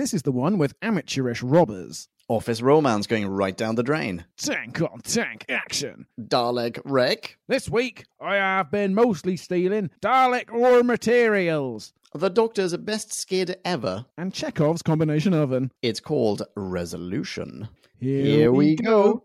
This is the one with amateurish robbers. Office romance going right down the drain. Tank on tank action. Dalek wreck. This week, I have been mostly stealing Dalek ore materials The Doctor's best skid ever. and Chekhov's combination oven. It's called Resolution. Here, Here we go.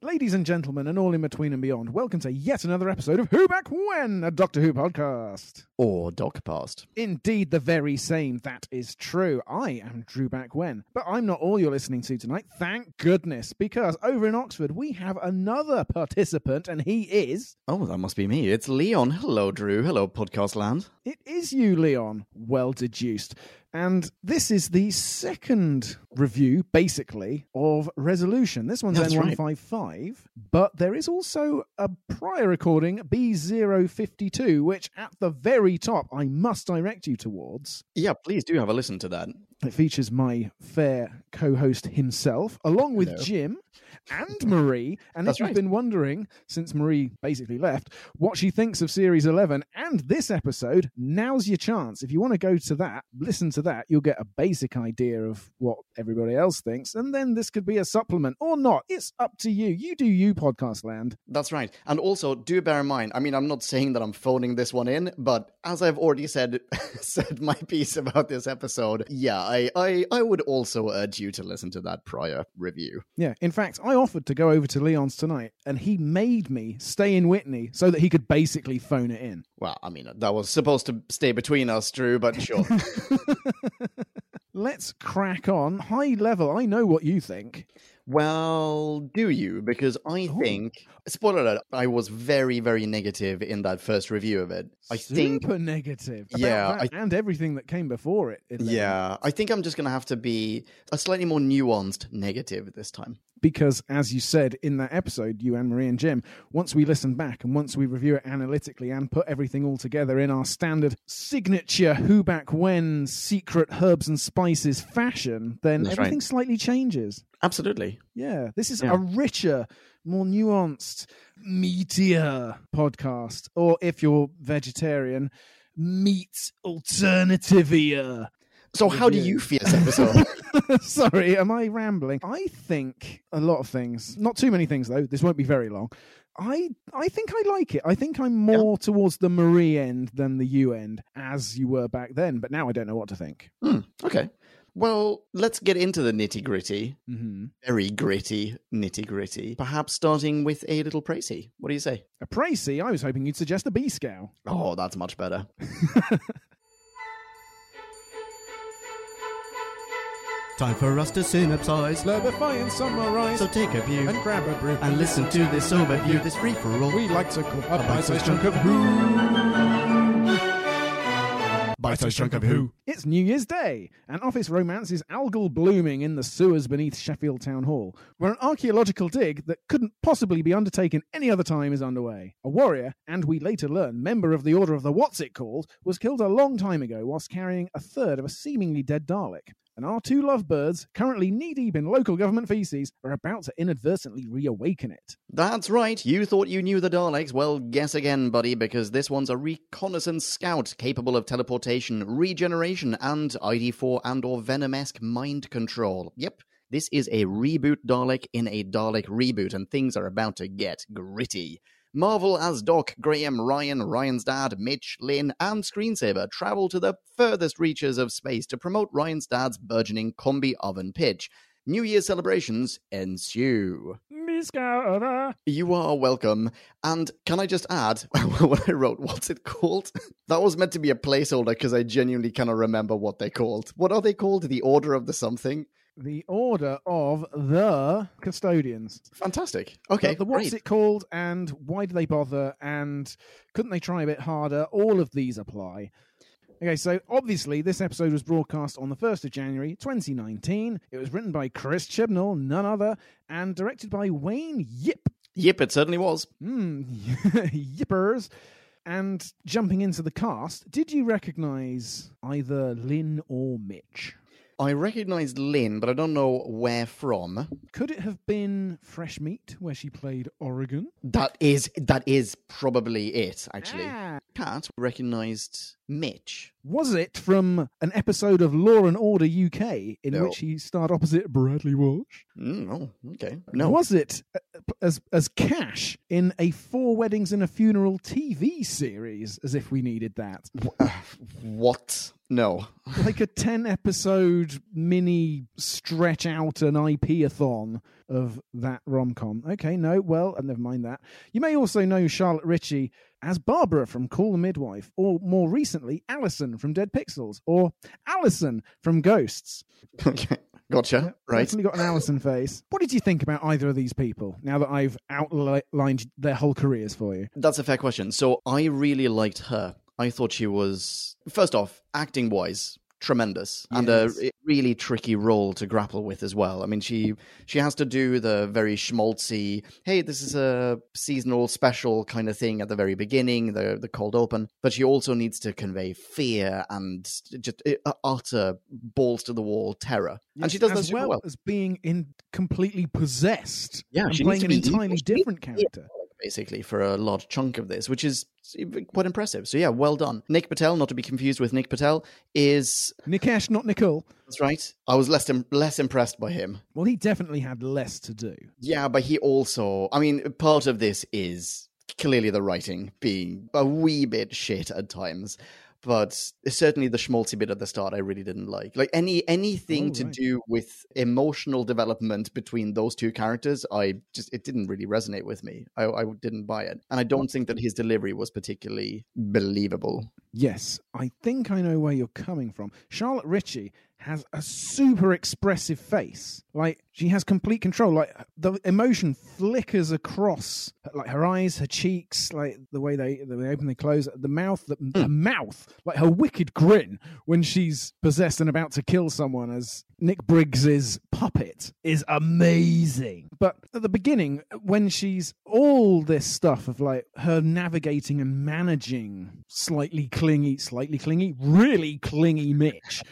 Ladies and gentlemen, and all in between and beyond, welcome to yet another episode of Who Back When, a Doctor Who podcast. Or Doc Past. Indeed, the very same. That is true. I am Drew Back When, but I'm not all you're listening to tonight. Thank goodness, because over in Oxford we have another participant, and he is. Oh, that must be me. It's Leon. Hello, Drew. Hello, Podcast Land. It is you, Leon. Well deduced. And this is the second review, basically, of Resolution. This one's That's. N155, but there is also a prior recording, B052, which at the very top I must direct you towards. Yeah, please do have a listen to that. It features my fair co host himself, along with Hello. Jim and Marie. And That's if you've right. been wondering, since Marie basically left, what she thinks of Series 11 and this episode, now's your chance. If you want to go to that, listen to that, you'll get a basic idea of what everybody else thinks. And then this could be a supplement or not. It's up to you. You do you, podcast land. That's right. And also, do bear in mind, I mean, I'm not saying that I'm phoning this one in, but as I've already said said my piece about this episode, yeah, I, I, I would also urge you to listen to that prior review. Yeah. In fact, I offered to go over to Leon's tonight, and he made me stay in Witney so that he could basically phone it in. Well, I mean, that was supposed to stay between us, Drew, but sure. Let's crack on. High level, I know what you think. Well, do you? Because I oh. think, spoiler alert, I was very, very negative in that first review of it. I think Super negative. About Yeah, that and everything that came before it. Yeah, I think I'm just going to have to be a slightly more nuanced negative this time. Because, as you said in that episode, you and Marie and Jim, once we listen back and once we review it analytically and put everything all together in our standard signature who back when secret herbs and spices fashion, then That's right. everything slightly changes. Absolutely. Yeah, this is Yeah. a richer, more nuanced, meatier podcast. Or if you're vegetarian, meat alternativia. So, how do you feel this episode? Sorry, am I rambling? I think a lot of things. Not too many things though. This won't be very long. I I think I like it. I think I'm more towards the Marie end than the U end, as you were back then. But now I don't know what to think. Hmm, okay. Well, let's get into the nitty gritty. Mm-hmm. Very gritty, nitty gritty. Perhaps starting with a little pricey. What do you say? A pricey? I was hoping you'd suggest a B scale. Oh, that's much better. Time for us to synopsize. Slurpify and summarize So take a view and grab a brew and listen to this overview, this free for all. We like to call a bite-sized bite-sized chunk chunk of who. Bite-sized chunk of who. It's New Year's Day, and office romance is algal blooming in the sewers beneath Sheffield Town Hall, where an archaeological dig that couldn't possibly be undertaken any other time is underway. A warrior, and we later learn member of the Order of the What's It Called, was killed a long time ago whilst carrying a third of a seemingly dead Dalek. And our two lovebirds, currently knee deep in local government feces, are about to inadvertently reawaken it. That's right. You thought you knew the Daleks. Well, guess again, buddy, because this one's a reconnaissance scout capable of teleportation, regeneration, and ID4 and or Venom-esque mind control. Yep. This is a reboot Dalek in a Dalek reboot, and things are about to get gritty. Marvel as Doc, Graham, Ryan, Ryan's dad, Mitch, Lin, and Screensaver travel to the furthest reaches of space to promote Ryan's dad's burgeoning combi oven pitch. New Year celebrations ensue. You are welcome. And can I just add, when I wrote, what's it called? that was meant to be a placeholder because I genuinely cannot remember what they're called. What are they called? The Order of the Something? The Order of the Custodians. Fantastic. Okay. the, the what's it called and why do they bother and couldn't they try a bit harder all of these apply Okay, so obviously this episode was broadcast on the 1st of January 2019. It was written by Chris Chibnall, none other, and directed by Wayne Yip. Yep, it certainly was. Hmm, yippers. And jumping into the cast, did you recognize either Lin or Mitch? I recognised Lin, but I don't know where from. Could it have been Fresh Meat, where she played Oregon? That is that is probably it, actually. Ah. Cat recognised Mitch. Was it from an episode of Law and Order UK in No. which he starred opposite Bradley Walsh? Mm, oh, okay. No. Was it uh, as as Kash in a Four Weddings and a Funeral TV series, as if we needed that? Uh, what? No. like a 10 episode mini stretch out an IP a thon of that rom com. Okay, no, well, uh, never mind that. You may also know Charlotte Ritchie as Barbara from Call the Midwife, or more recently, Allison from Dead Pixels, or Allison from Ghosts. Okay. Gotcha. right. Definitely got an Allison face. What did you think about either of these people now that I've outlined their whole careers for you? That's a fair question. So I really liked her. I thought she was, first off, acting wise, tremendous and a really tricky role to grapple with as well. I mean, she she has to do the very schmaltzy, hey, this is a seasonal special kind of thing at the very beginning, the the cold open, but she also needs to convey fear and just uh, utter balls to the wall terror, and she does that as well, well. as being in completely possessed. Yeah, and playing an needs to be entirely. Different character. Basically for a large chunk of this, which is quite impressive. So yeah, well done. Nick Patel, not to be confused with Nick Patel, is Nikesh, not Nicole. that's right. I was less im- less impressed by him. Well, he definitely had less to do. Yeah, but he also, I mean, part of this is clearly the writing being a wee bit shit at times. But certainly the schmaltzy bit at the start, I really didn't like. Like any anything Oh, to right. do with emotional development between those two characters, I just it didn't really resonate with me. I, I didn't buy it, and I don't think that his delivery was particularly believable. Yes, I think I know where you're coming from. Charlotte Ritchie has a super expressive face. Like she has complete control. Like the emotion flickers across like her eyes, her cheeks, like the way they the way they open, they close, the mouth, the, hmm. the mouth, like her wicked grin when she's possessed and about to kill someone as Nick Briggs's puppet is amazing. But at the beginning, when she's all this stuff of like her navigating and managing slightly clingy, slightly clingy, really clingy Mitch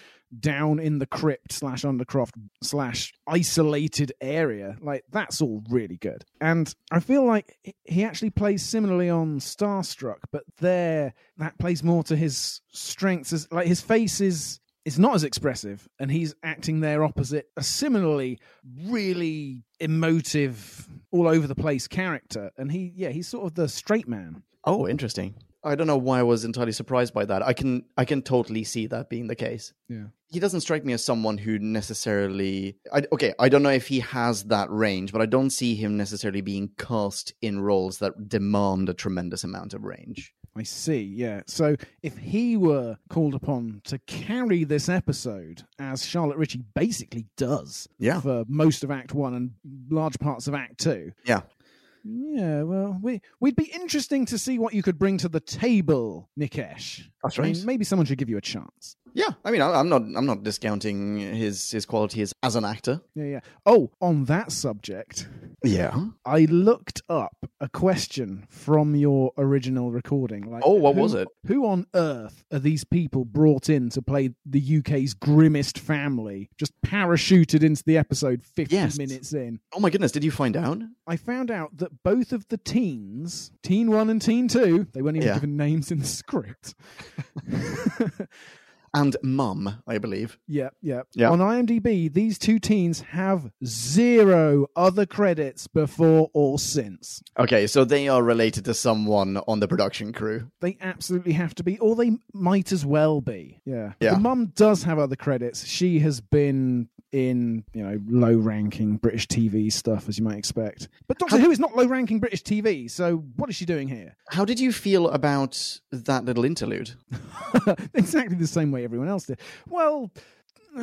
down in the crypt slash undercroft slash isolated area, like that's all really good. And I feel like he- actually plays similarly on Starstruck, but there that plays more to his strengths. As like his face is it's not as expressive, and he's acting there opposite a similarly really emotive, all over the place character. And he, yeah, he's sort of the straight man. Oh, interesting. I don't know why I was entirely surprised by that. I can I can totally see that being the case. Yeah. He doesn't strike me as someone who necessarily. I, okay, I don't know if he has that range, but I don't see him necessarily being cast in roles that demand a tremendous amount of range. I see, yeah. So if he were called upon to carry this episode, as Charlotte Ritchie basically does Yeah. for most of Act One and large parts of Act Two, Yeah. Yeah, well, we we'd be interesting to see what you could bring to the table, Nikesh. That's I mean, right. maybe someone should give you a chance. Yeah, I mean, I, I'm not I'm not discounting his his qualities as an actor. Yeah, yeah. Oh, on that subject, Yeah. I looked up a question from your original recording. Like, Oh, what who- was it? Who on earth are these people brought in to play the UK's grimmest family? Just parachuted into the episode 50 Yes. minutes in. Oh my goodness, did you find out? I found out that both of the teens, Teen 1 and Teen 2, they weren't even Yeah. given names in the script. And Mum, I believe. yeah, yeah. Yeah. On IMDb, these two teens have zero other credits before or since. Okay, so they are related to someone on the production crew. They absolutely have to be, or they might as well be. Yeah. Yeah. The mum does have other credits. She has been in, you know, low ranking British TV stuff, as you might expect. But Doctor How- Who is not low ranking British TV, so what is she doing here? How did you feel about that little interlude? exactly the same way everyone else did. Well,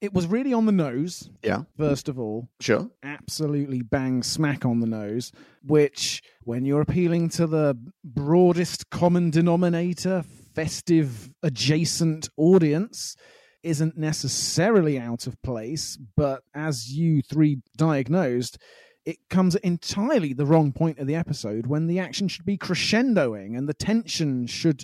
it was really on the nose, Yeah, first of all. sure. absolutely bang smack on the nose, which, when you're appealing to the broadest common denominator, festive adjacent audience isn't necessarily out of place, but as you three diagnosed, it comes at entirely the wrong point of the episode when the action should be crescendoing and the tension should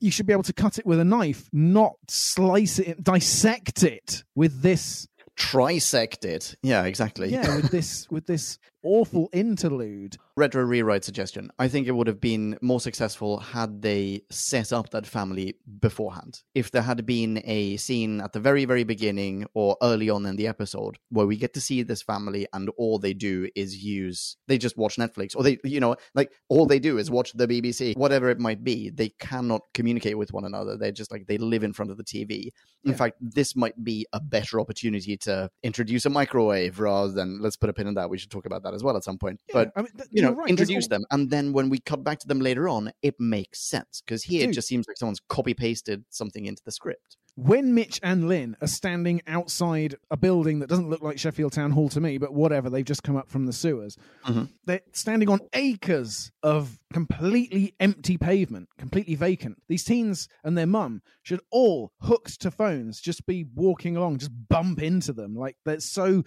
you should be able to cut it with a knife, not slice it, dissect it with this Trisect it. Yeah, exactly. yeah, with this with this awful interlude. retro rewrite suggestion. I think it would have been more successful had they set up that family beforehand. If there had been a scene at the very, very beginning or early on in the episode where we get to see this family and all they do is use, they just watch Netflix or they, you know, like all they do is watch the BBC, whatever it might be. They cannot communicate with one another. They're just like, they live in front of the TV. In Yeah. fact, this might be a better opportunity to introduce a microwave rather than, let's put a pin in that. We should talk about that as well at some point. Yeah, but I mean, th- you know, right, introduce all- them, and then when we cut back to them later on, it makes sense because here it just seems like someone's copy pasted something into the script. when Mitch and Lin are standing outside a building that doesn't look like Sheffield Town Hall to me, but whatever, they've just come up from the sewers. Mhm. They're standing on acres of completely empty pavement, completely vacant. These teens and their mum should all, hooked to phones, just be walking along, just bump into them. Like they're so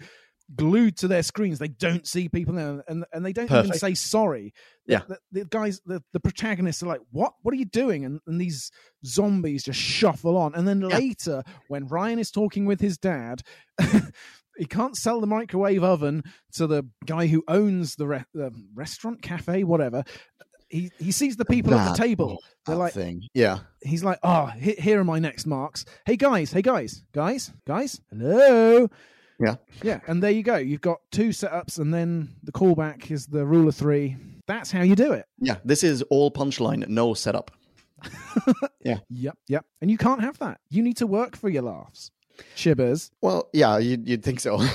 glued to their screens, they don't see people there, and, and they don't even say sorry. Yeah. The, the guys, the, the protagonists are like, what? What are you doing? And, and these zombies just shuffle on. And then Yeah. later, when Ryan is talking with his dad, he can't sell the microwave oven to the guy who owns the, re- the restaurant, cafe, whatever. He, he sees the people at the table. They're like, thing, yeah. he's like, oh, here are my next marks. Hey guys, hey guys, guys, guys, hello. Yeah. Yeah, and there you go. You've got two setups, and then the callback is the rule of three. That's how you do it. Yeah, this is all punchline, no setup. Yeah. Yep, yep. And you can't have that. You need to work for your laughs. Chibbers. Well, yeah, you'd, you'd think so.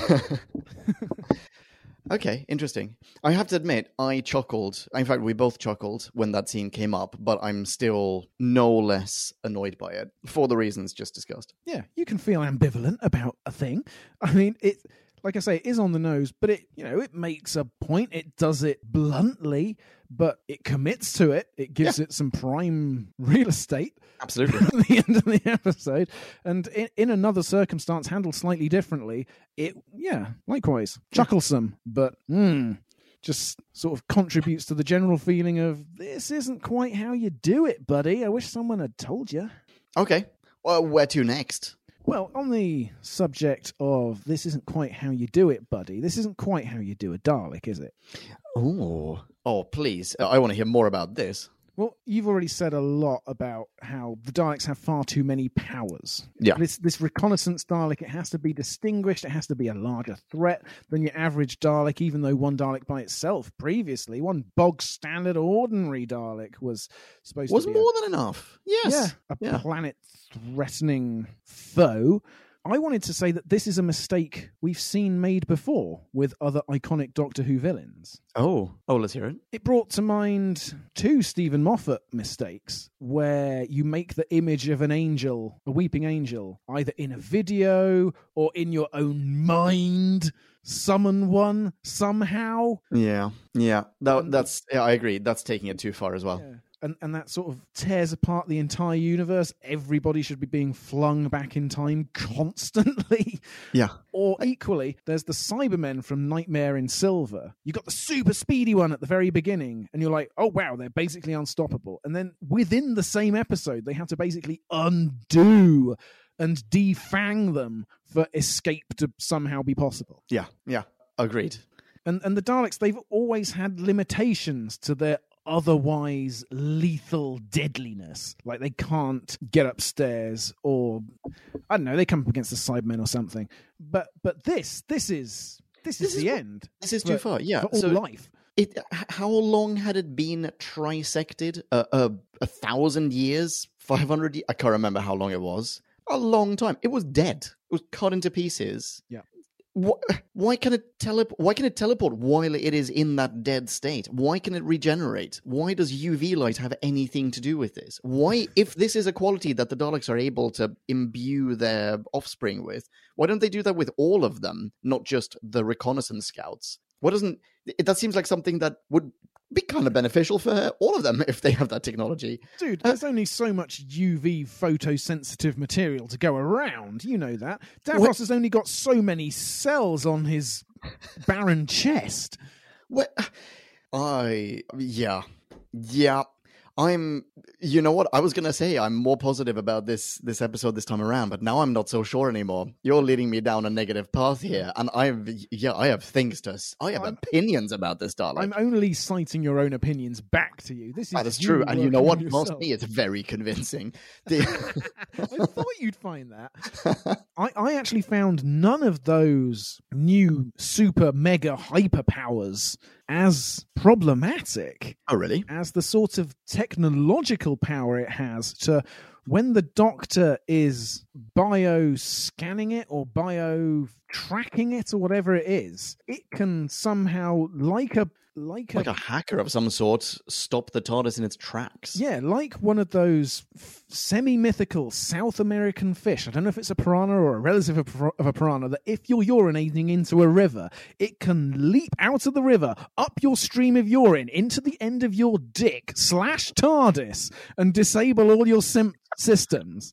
okay, interesting. I have to admit, I chuckled. In fact, we both chuckled when that scene came up, but I'm still no less annoyed by it for the reasons just discussed. Yeah, you can feel ambivalent about a thing. I mean, it like I say, it is on the nose, but it you know, it makes a point. It does it bluntly, but it commits to it. It gives it some prime real estate Absolutely. at the end of the episode. And in, in another circumstance handled slightly differently, it yeah, likewise. Chucklesome, but mm, just sort of contributes to the general feeling of this isn't quite how you do it, buddy. I wish someone had told you. okay. Well, where to next? Well, on the subject of this isn't quite how you do it, buddy, this isn't quite how you do a Dalek, is it? Oh, oh, please! I want to hear more about this. Well, you've already said a lot about how the Daleks have far too many powers. Yeah. This this reconnaissance Dalek, it has to be distinguished, it has to be a larger threat than your average Dalek, even though one Dalek by itself previously, one bog standard ordinary Dalek was supposed Was to be a- more than enough. Yes. yeah, a Yeah. planet threatening foe. I wanted to say that this is a mistake we've seen made before with other iconic Doctor Who villains. Oh, oh, let's hear it. It brought to mind two Steven Moffat mistakes where you make the image of an angel, a weeping angel, either in a video or in your own mind, summon one somehow. Yeah, yeah. That, that's. Yeah, I agree. That's taking it too far as well. Yeah. And and that sort of tears apart the entire universe. Everybody should be being flung back in time constantly. Yeah. Or equally, there's the Cybermen from Nightmare in Silver. You got the super speedy one at the very beginning, and you're like, oh wow, they're basically unstoppable. And then within the same episode, they have to basically undo and defang them for escape to somehow be possible. Yeah, yeah. Agreed. And and the Daleks, they've always had limitations to their otherwise lethal deadliness. Like they can't get upstairs or I don't know, they come up against the Cybermen or something. But but this this is this, This is is the what- end This is too far. Yeah. for all So life. it. How long had it been trisected? Uh, uh, a thousand years? Five hundred? I can't remember how long it was. A long time. It was dead. It was cut into pieces. Yeah. Wh- Why can it teleport? Why can it teleport while it is in that dead state? Why can it regenerate? Why does UV light have anything to do with this? Why, if this is a quality that the Daleks are able to imbue their offspring with, why don't they do that with all of them, not just the reconnaissance scouts? What doesn't that seems like something that would be kind of beneficial for all of them if they have that technology. Dude, uh, there's only so much UV photosensitive material to go around. You know that. Davros What- has only got so many cells on his barren chest. What? I yeah yeah. I'm. You know what? I was gonna say I'm more positive about this this episode this time around, but now I'm not so sure anymore. You're leading me down a negative path here, mm. and I have yeah I have things to I have I'm- opinions about this darling. I'm only citing your own opinions back to you. This is That is true, and you know what? Most me, it's very convincing. I thought you'd find that. I, I actually found none of those new super mega hyperpowers as problematic oh, really? as the sort of technological power it has to when the doctor is bio scanning it or bio tracking it or whatever it is it can somehow like a like, Like a a hacker of some sort, stop the TARDIS in its tracks. yeah, like one of those f- semi-mythical South American fish. I don't know if it's a piranha or a relative of, of a piranha. That if you're urinating into a river, it can leap out of the river, up your stream of urine, into the end of your dick slash TARDIS, and disable all your sim- systems.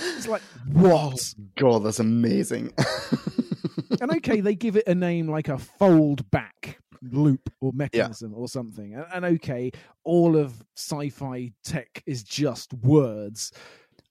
It's like what? Oh, God, that's amazing. and okay, they give it a name like a fold back loop or mechanism or something. And, and okay, all of sci-fi tech is just words.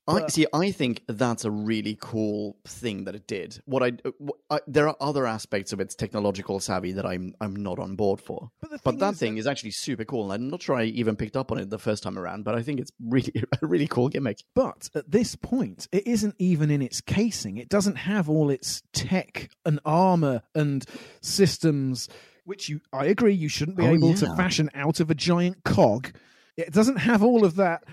I see. I think that's a really cool thing that it did. What I, uh, wh- I there are other aspects of its technological savvy that I'm I'm not on board for. But, the But that is thing is actually super cool, and I'm not sure I even picked up on it the first time around. But I think it's really a really cool gimmick. But at this point, it isn't even in its casing. It doesn't have all its tech and armor and systems, which you, I agree, you shouldn't be Oh, able to fashion out of a giant cog. It doesn't have all of that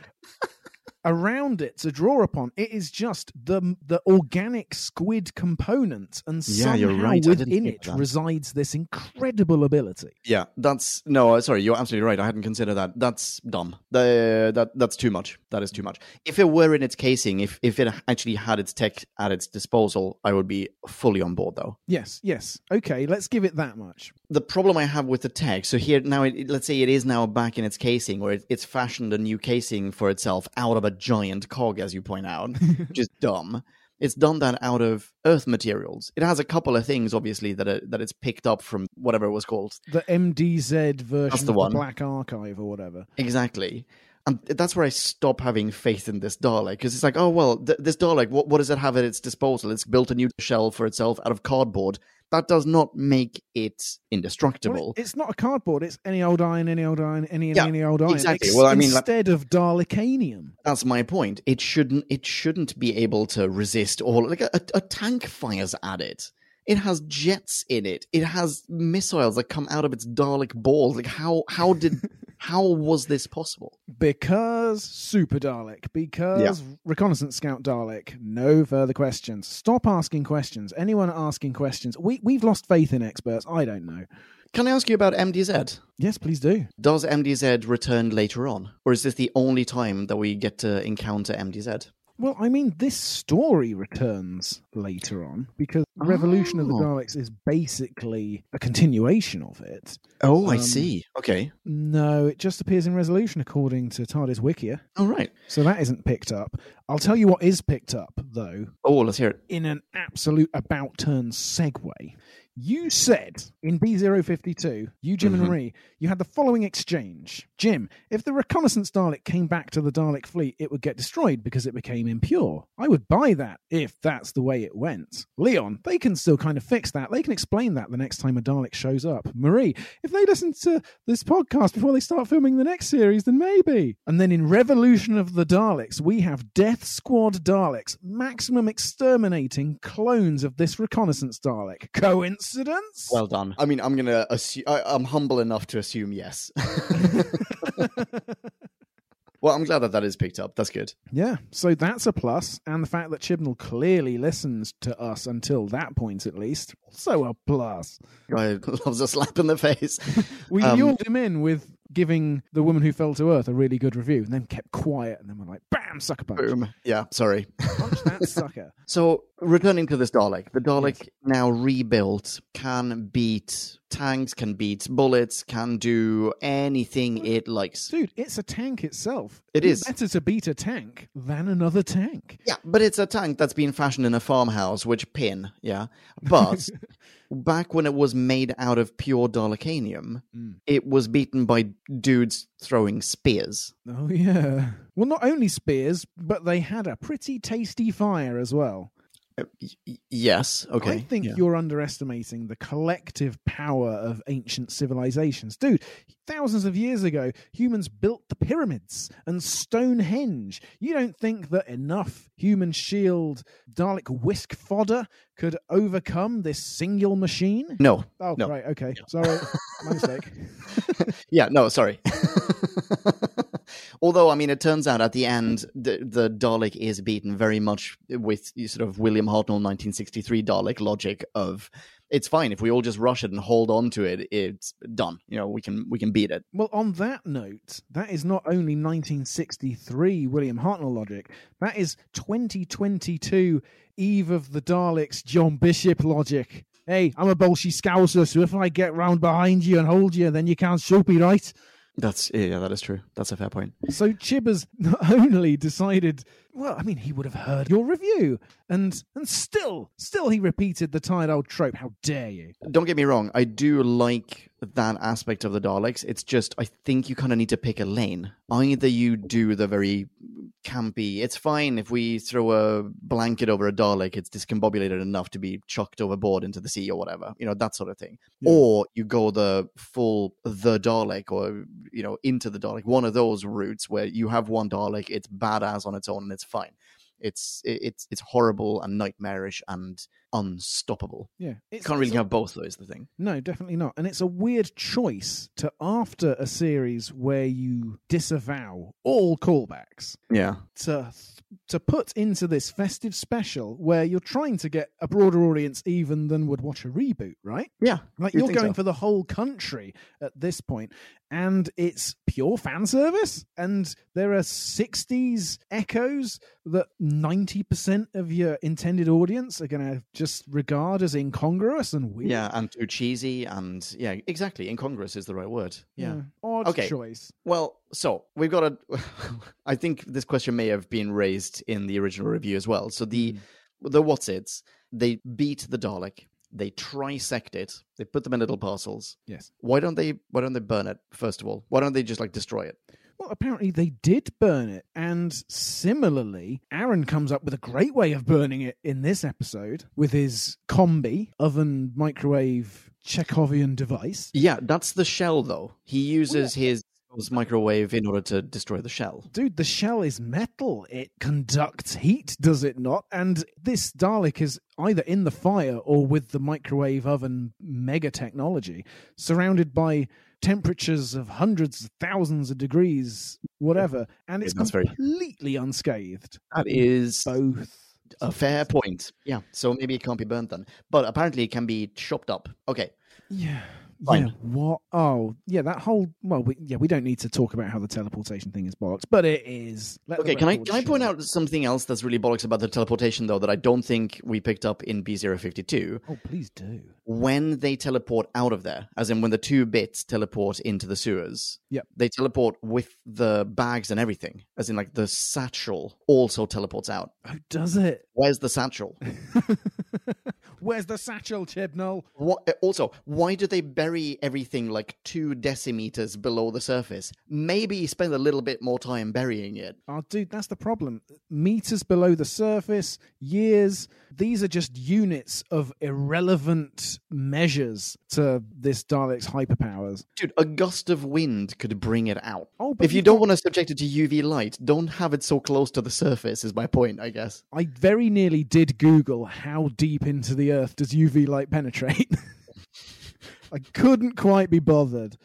around it to draw upon. It is just the the organic squid component, and Yeah, somehow you're right. Within it that. resides this incredible ability. Yeah, that's no. uh, Sorry, you're absolutely right. I hadn't considered that. That's dumb. The, that that's too much. That is too much. If it were in its casing, if if it actually had its tech at its disposal, I would be fully on board. Though Yes, yes. Okay, let's give it that much. The problem I have with the tech, so here now, it, let's say it is now back in its casing, or it, it's fashioned a new casing for itself out of a giant cog, as you point out, which is dumb. It's done that out of Earth materials. It has a couple of things, obviously, that it, that it's picked up from whatever it was called. The MDZ version That's of the the. Black Archive or whatever. Exactly. And that's where I stop having faith in this Dalek because it's like, oh well, th- this Dalek, what, what does it have at its disposal? It's built a new shell for itself out of cardboard. That does not make it indestructible. it- it's not a cardboard. It's any old iron, any old iron, any Yeah, any old iron. exactly. Ex- Well, I mean, like- instead of Dalekanium. That's my point. It shouldn't. It shouldn't be able to resist all. Like a, a tank fires at it. It has jets in it. It has missiles that come out of its Dalek balls. Like how? How did? how was this possible? Because Super Dalek. Because Reconnaissance Scout Dalek. No further questions. Stop asking questions. Anyone asking questions. We, we've lost faith in experts. I don't know. Can I ask you about MDZ? Yes, please do. Does MDZ return later on, or is this the only time that we get to encounter MDZ? Well, I mean, this story returns later on because Revolution of the Oh. Daleks is basically a continuation of it. Oh, I Um, see. Okay. No, it just appears in Resolution according to TARDIS Wikia. All right. So that isn't picked up. I'll tell you what is picked up, though, Oh, let's hear it. in an absolute about turn segue. You said in B052, you, Jim Mhm. and Marie, you had the following exchange. Jim, if the reconnaissance Dalek came back to the Dalek fleet, it would get destroyed because it became impure. I would buy that if that's the way it went. Leon, they can still kind of fix that. They can explain that the next time a Dalek shows up. Marie, if they listen to this podcast before they start filming the next series, then maybe. And then in Revolution of the Daleks, we have Death Squad Daleks, maximum exterminating clones of this reconnaissance Dalek. Coincidence? Well done. I mean, I'm gonna assume. I, I'm humble enough to assume yes. well, I'm glad that that is picked up. That's good. yeah, so that's a plus, and the fact that Chibnall clearly listens to us until that point at least, also a plus. Guy loves a slap in the face. We Um, lured him in with giving the woman who fell to earth a really good review, and then kept quiet, and then we're like, bam, sucker punch, Boom. Yeah, sorry. punch that sucker. So, returning to this Dalek, the Dalek now rebuilt can beat tanks, can beat bullets, can do anything it likes. Dude, it's a tank itself. It It's is. better to beat a tank than another tank. Yeah, but it's a tank that's been fashioned in a farmhouse, which pin, yeah. But back when it was made out of pure Dalekanium, Mm. it was beaten by dudes throwing spears. Oh yeah. Well, not only spears, but they had a pretty tasty fire as well. Uh, y- yes, okay. I think yeah. you're underestimating the collective power of ancient civilizations. Dude, thousands of years ago, humans built the pyramids and Stonehenge. You don't think that enough human shield Dalek whisk fodder could overcome this single machine? No, Oh, No. right, okay. Sorry, my mistake. yeah, no, sorry. Although, I mean, it turns out at the end, the, the Dalek is beaten very much with sort of William Hartnell 1963 Dalek logic of it's fine if we all just rush it and hold on to it. It's done. You know, we can we can beat it. Well, on that note, that is not only 1963 William Hartnell logic, that is 2022 Eve of the Daleks John Bishop logic. Hey, I'm a Bolshe Scouser, so if I get round behind you and hold you, then you can't shoot me, right? That's yeah, that is true. That's a fair point. So Chibbers not only decided, well, I mean, he would have heard your review, and and still, still he repeated the tired old trope. How dare you? Don't get me wrong, I do like that aspect of the Daleks. It's just I think you kind of need to pick a lane. Either you do the very campy. It's fine if we throw a blanket over a Dalek. It's discombobulated enough to be chucked overboard into the sea or whatever. You know that sort of thing. Yeah. Or you go the full the Dalek, or you know into the Dalek. One of those routes where you have one Dalek. It's badass on its own and it's fine. It's it's it's horrible and nightmarish and unstoppable. Yeah, it's, Can't really have both though. Is the thing. No, definitely not. And it's a weird choice to, after a series where you disavow all callbacks, Yeah. to to put into this festive special where you're trying to get a broader audience even than would watch a reboot, right? Yeah. Like you're going so. for the whole country at this point, and it's pure fan service. And there are 60s echoes that 90% of your intended audience are going to just regard as incongruous and weird. Yeah, and too cheesy, and yeah, exactly. Incongruous is the right word. Yeah. Odd Okay. choice. Well, so we've got a. I think this question may have been raised in the original review as well. So the hmm. the what's its they beat the Dalek, they trisect it, they put them in little parcels. Yes. Why don't they? Why don't they burn it first of all? Why don't they just like destroy it? Well, apparently they did burn it. And similarly, Aaron comes up with a great way of burning it in this episode with his combi oven microwave Chekhovian device. Yeah, that's the shell though. He uses his his microwave in order to destroy the shell. Dude, the shell is metal. It conducts heat, does it not? And this Dalek is either in the fire or with the microwave oven mega technology, surrounded by temperatures of hundreds of thousands of degrees, whatever. And it's Yeah, that's very- completely unscathed. That is Both. A fair point. Yeah. So maybe it can't be burnt then. But apparently it can be chopped up. Okay. Yeah. Fine. Yeah. What? Oh, yeah. That whole. Well, we, yeah. We don't need to talk about how the teleportation thing is bollocks, but it is. Let Okay, can I can I point out something else that's really bollocks about the teleportation though that I don't think we picked up in B052? Oh, please do. When they teleport out of there, as in when the two bits teleport into the sewers, Yep. they teleport with the bags and everything. As in like the satchel also teleports out. Oh, does it? Where's the satchel? Where's the satchel, Chibnall? What, eh, also, why do they bury everything like two decimeters below the surface? Maybe spend a little bit more time burying it. Oh, dude, that's the problem. Meters below the surface, years. These are just units of irrelevant measures to this Dalek's hyperpowers. Dude, a gust of wind could bring it out. Oh, but If you you've don't want to subject it to UV light, don't have it so close to the surface, is my point, I guess. I very nearly did Google how deep into the Earth does UV light penetrate. I couldn't quite be bothered.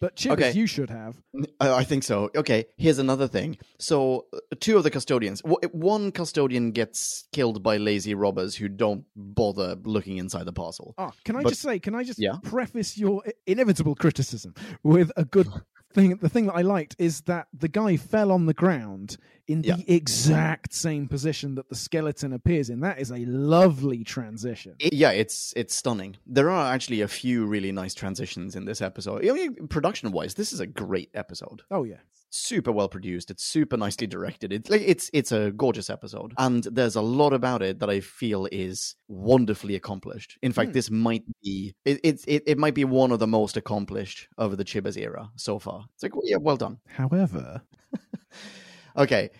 But Chibbers, Okay. you should have. I, think so. Okay, here's another thing. So, uh, two of the custodians, one custodian gets killed by lazy robbers who don't bother looking inside the parcel. Oh, can I But- just say, can I just Yeah. preface your inevitable criticism with a good thing the thing that I liked is that the guy fell on the ground in the Yeah. exact same position that the skeleton appears in. That is a lovely transition. It- yeah, it's it's stunning. There are actually a few really nice transitions in this episode. I mean, production wise, this is a great episode. Oh yeah. Super well produced. It's super nicely directed. It's like it's it's a gorgeous episode, and there's a lot about it that I feel is wonderfully accomplished. In fact, Hmm. this might be it, it it it might be one of the most accomplished over the Chibbers era so far. It's like yeah, well done. However, Okay.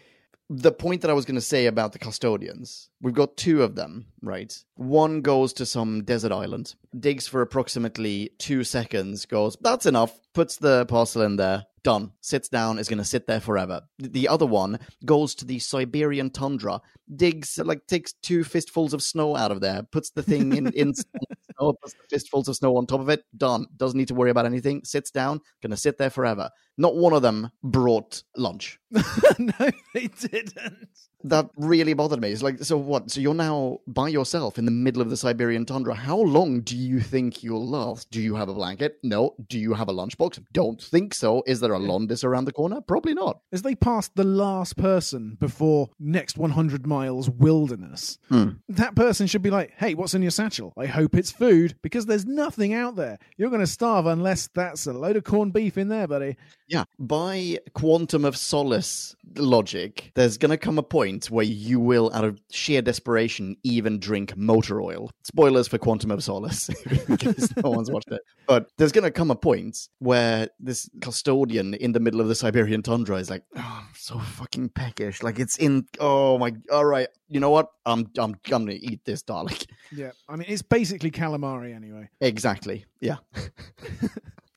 The point that I was going to say about the custodians, we've got two of them, right? One goes to some desert island, digs for approximately two seconds, goes, that's enough, puts the parcel in there, done, sits down, is going to sit there forever. The other one goes to the Siberian tundra, digs, like, takes two fistfuls of snow out of there, puts the thing in, in snow, puts the fistfuls of snow on top of it, done. Doesn't need to worry about anything, sits down, going to sit there forever. Not one of them brought lunch no, they didn't. That really bothered me. It's like, so what? So you're now by yourself in the middle of the Siberian tundra. How long do you think you'll last? Do you have a blanket? No. Do you have a lunchbox? Don't think so. Is there a Londis around the corner? Probably not. As they passed the last person before next 100 miles wilderness, Hmm. that person should be like, hey, what's in your satchel? I hope it's food because there's nothing out there. You're going to starve unless that's a load of corned beef in there, buddy. Yeah. By quantum of solace logic, there's going to come a point where you will, out of sheer desperation, even drink motor oil. Spoilers for Quantum of Solace, in case no one's watched it. But there's going to come a point where this custodian in the middle of the Siberian tundra is like, oh, I'm so fucking peckish. Like it's in, oh my, all right, you know what? I'm, I'm, I'm going to eat this, darling. Yeah. I mean, it's basically calamari anyway. Exactly. Yeah.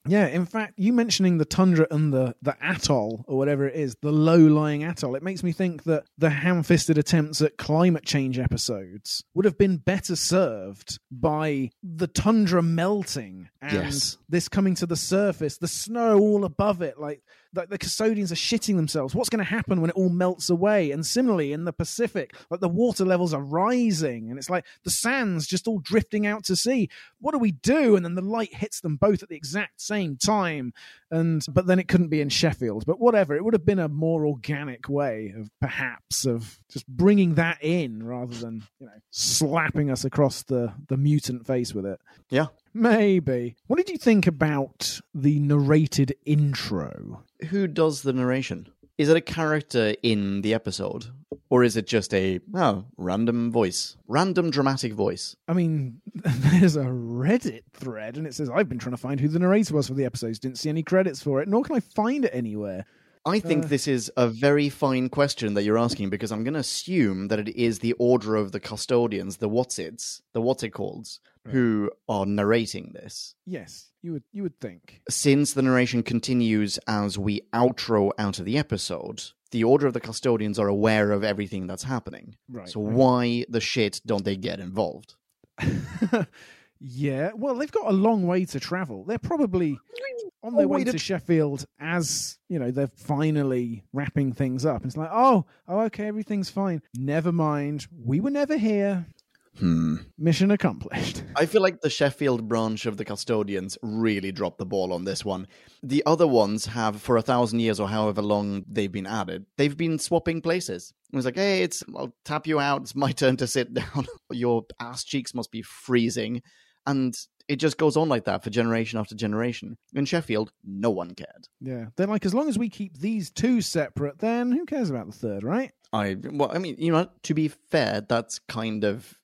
Yeah, in fact, you mentioning the tundra and the, the atoll, or whatever it is, the low lying atoll, it makes me think that the ham fisted attempts at climate change episodes would have been better served by the tundra melting and Yes. this coming to the surface, the snow all above it. Like, like the custodians are shitting themselves. What's going to happen when it all melts away? And similarly, in the Pacific, like the water levels are rising and it's like the sand's just all drifting out to sea. What do we do? And then the light hits them both at the exact same time. And but then it couldn't be in Sheffield. But whatever, it would have been a more organic way of perhaps of just bringing that in rather than you know slapping us across the the mutant face with it. Yeah. Maybe. What did you think about the narrated intro? who does the narration? Is it a character in the episode? Or is it just a oh, random voice? Random dramatic voice. I mean, there's a Reddit thread and it says, I've been trying to find who the narrator was for the episodes. Didn't see any credits for it, nor can I find it anywhere. I think Uh. this is a very fine question that you're asking because I'm going to assume that it is the order of the custodians, the what's its, the what's it called, who are narrating this. Yes, you would you would think. Since the narration continues as we outro out of the episode, the order of the custodians are aware of everything that's happening. Right. So why the shit don't they get involved? yeah, well, they've got a long way to travel. They're probably on their Oh, way to it- Sheffield as, you know, they're finally wrapping things up. It's like, oh, oh, okay, everything's fine. Never mind. We were never here. Hmm. Mission accomplished. I feel like the Sheffield branch of the custodians really dropped the ball on this one. The other ones have, for a thousand years or however long they've been added, they've been swapping places. It was like, hey, it's I'll tap you out. It's my turn to sit down. Your ass cheeks must be freezing, and it just goes on like that for generation after generation. In Sheffield, no one cared. Yeah. They're like, as long as we keep these two separate, then who cares about the third, right? I well, I mean, you know, to be fair, that's kind of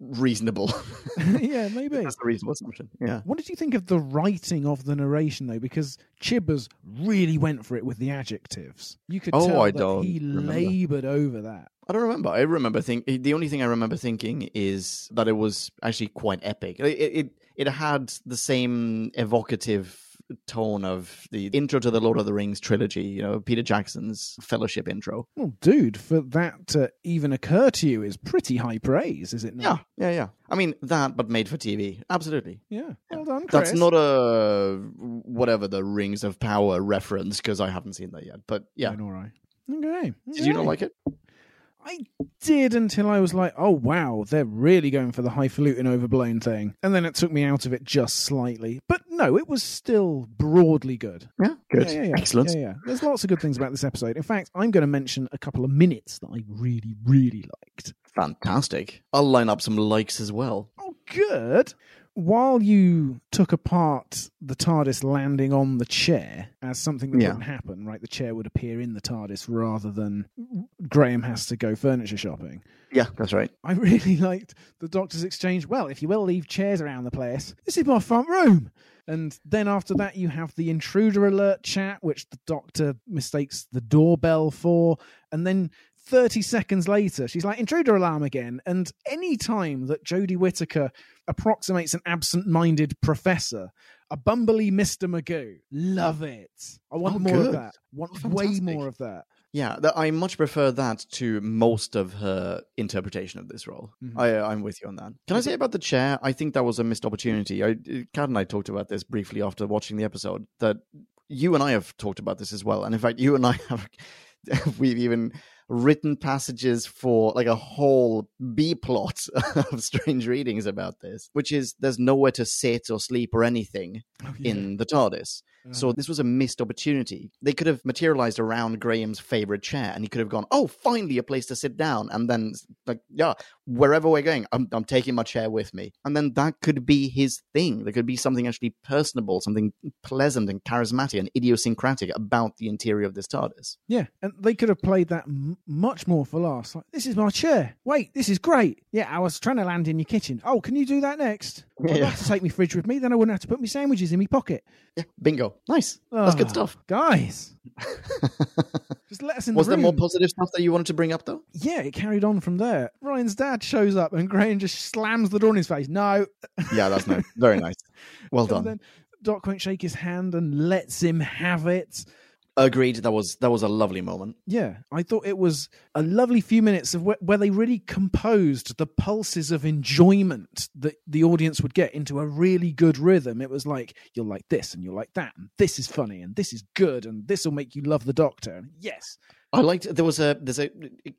reasonable. yeah, maybe. that's a reasonable assumption. Yeah. What did you think of the writing of the narration, though? Because Chibbers really went for it with the adjectives. You could Oh, tell I that don't he remember. labored over that. I don't remember. I remember thinking eh, the only thing I remember thinking is that it was actually quite epic. It it it had the same evocative tone of the intro to the Lord of the Rings trilogy. You know, Peter Jackson's Fellowship intro. Well, dude, for that to even occur to you is pretty high praise, is it Yeah, not? yeah, yeah. I mean that, but made for TV. Absolutely. Yeah. Well done, Chris. That's not a whatever the Rings of Power reference because I haven't seen that yet. But yeah, All right. Okay. did you not like it? I did until I was like, oh wow, they're really going for the highfalutin overblown thing. And then it took me out of it just slightly. But no, it was still broadly good. Yeah, good. Yeah, yeah, yeah. Excellent. Yeah, yeah. There's lots of good things about this episode. In fact, I'm going to mention a couple of minutes that I really, really liked. Fantastic. I'll line up some likes as well. Oh, good. While you took apart the TARDIS landing on the chair as something that Yeah. wouldn't happen, right? The chair would appear in the TARDIS rather than Graham has to go furniture shopping. Yeah, that's right. I really liked the doctor's exchange. Well, if you will leave chairs around the place, this is my front room. And then after that, you have the intruder alert chat, which the doctor mistakes the doorbell for. And then 30 seconds later, she's like, intruder alarm again. And any time that Jodie Whittaker approximates an absent minded professor, a bumbly Mr. Magoo, love it. I want Oh, more of good. that. want Oh, way more of that. Yeah, th- I much prefer that to most of her interpretation of this role. Mhm. I, I'm with you on that. Can I say about the chair? I think that was a missed opportunity. I, Kat and I talked about this briefly after watching the episode. That you and I have talked about this as well, and in fact, you and I have we've even written passages for like a whole B plot of strange readings about this, which is there's nowhere to sit or sleep or anything Oh, yeah. in the TARDIS. Uh, So this was a missed opportunity. They could have materialized around Graham's favorite chair, and he could have gone, "Oh, finally a place to sit down." And then, like, yeah, wherever we're going, I'm, I'm taking my chair with me. And then that could be his thing. There could be something actually personable, something pleasant and charismatic and idiosyncratic about the interior of this TARDIS. Yeah, and they could have played that m- much more for laughs. Like, this is my chair. Wait, this is great. Yeah, I was trying to land in your kitchen. Oh, can you do that next? I'd Yeah. like to take my fridge with me, then I wouldn't have to put my sandwiches in my pocket. Yeah, bingo, nice. That's good Ah, stuff. guys. Just let us in Was the there more positive stuff that you wanted to bring up, though? yeah, it carried on from there. Ryan's dad shows up and Graham just slams the door in his face. No. Yeah, that's nice. Very nice. Well And done. then Doc won't shake his hand and lets him have it. Agreed. That was that was a lovely moment. Yeah, I thought it was a lovely few minutes of where, where they really composed the pulses of enjoyment that the audience would get into a really good rhythm. It was like you'll like this and you'll like that, and this is funny and this is good and this will make you love the Doctor. And yes, I liked there was a there's a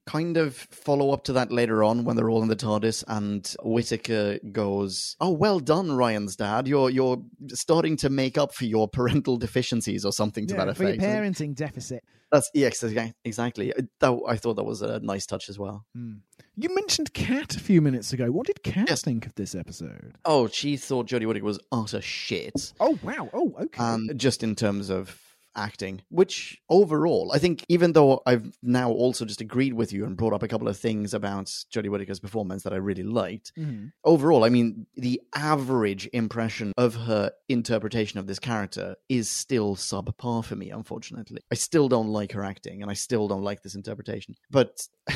kind of follow up to that later on when they're all in the TARDIS and Whittaker goes, "Oh, well done, Ryan's dad. You're you're starting to make up for your parental deficiencies or something to yeah, that for your effect." parenting deficit. That's yes, exa- exactly. That, I thought that was a nice touch as well. Hmm. You mentioned Kat a few minutes ago. What did Kat Yes. think of this episode? Oh, she thought Jodie Whittaker was utter shit. Oh wow! Oh okay. um, just in terms of acting, which overall, I think, even though I've now also just agreed with you and brought up a couple of things about Jodie Whittaker's performance that I really liked, Mhm. overall, I mean, the average impression of her interpretation of this character is still subpar for me, unfortunately. I still don't like her acting and I still don't like this interpretation. But.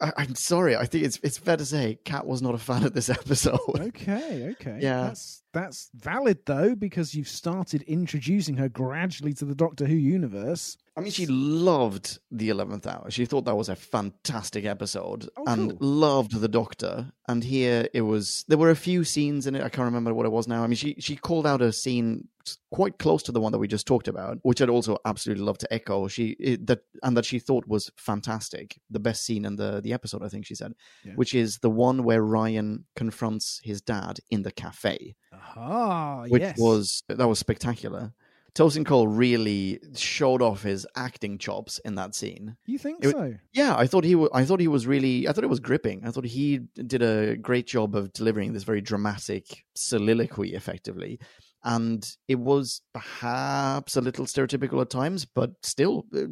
I, I'm sorry. I think it's it's fair to say Kat was not a fan of this episode. Okay, okay. Yeah. That's that's valid though, because you've started introducing her gradually to the Doctor Who universe. I mean, she loved the eleventh hour. She thought that was a fantastic episode, Oh, and cool. loved the Doctor. And here it was. There were a few scenes in it. I can't remember what it was now. I mean, she she called out a scene quite close to the one that we just talked about, which I'd also absolutely love to echo. She it, that and that she thought was fantastic, the best scene in the the episode. I think she said, Yeah. which is the one where Ryan confronts his dad in the cafe Ah, which yes. was that was spectacular. Tosin Cole really showed off his acting chops in that scene. You think it- so? Yeah, I thought he wa I thought he was really I thought it was gripping. I thought he did a great job of delivering this very dramatic soliloquy effectively. And it was perhaps a little stereotypical at times, but still uh,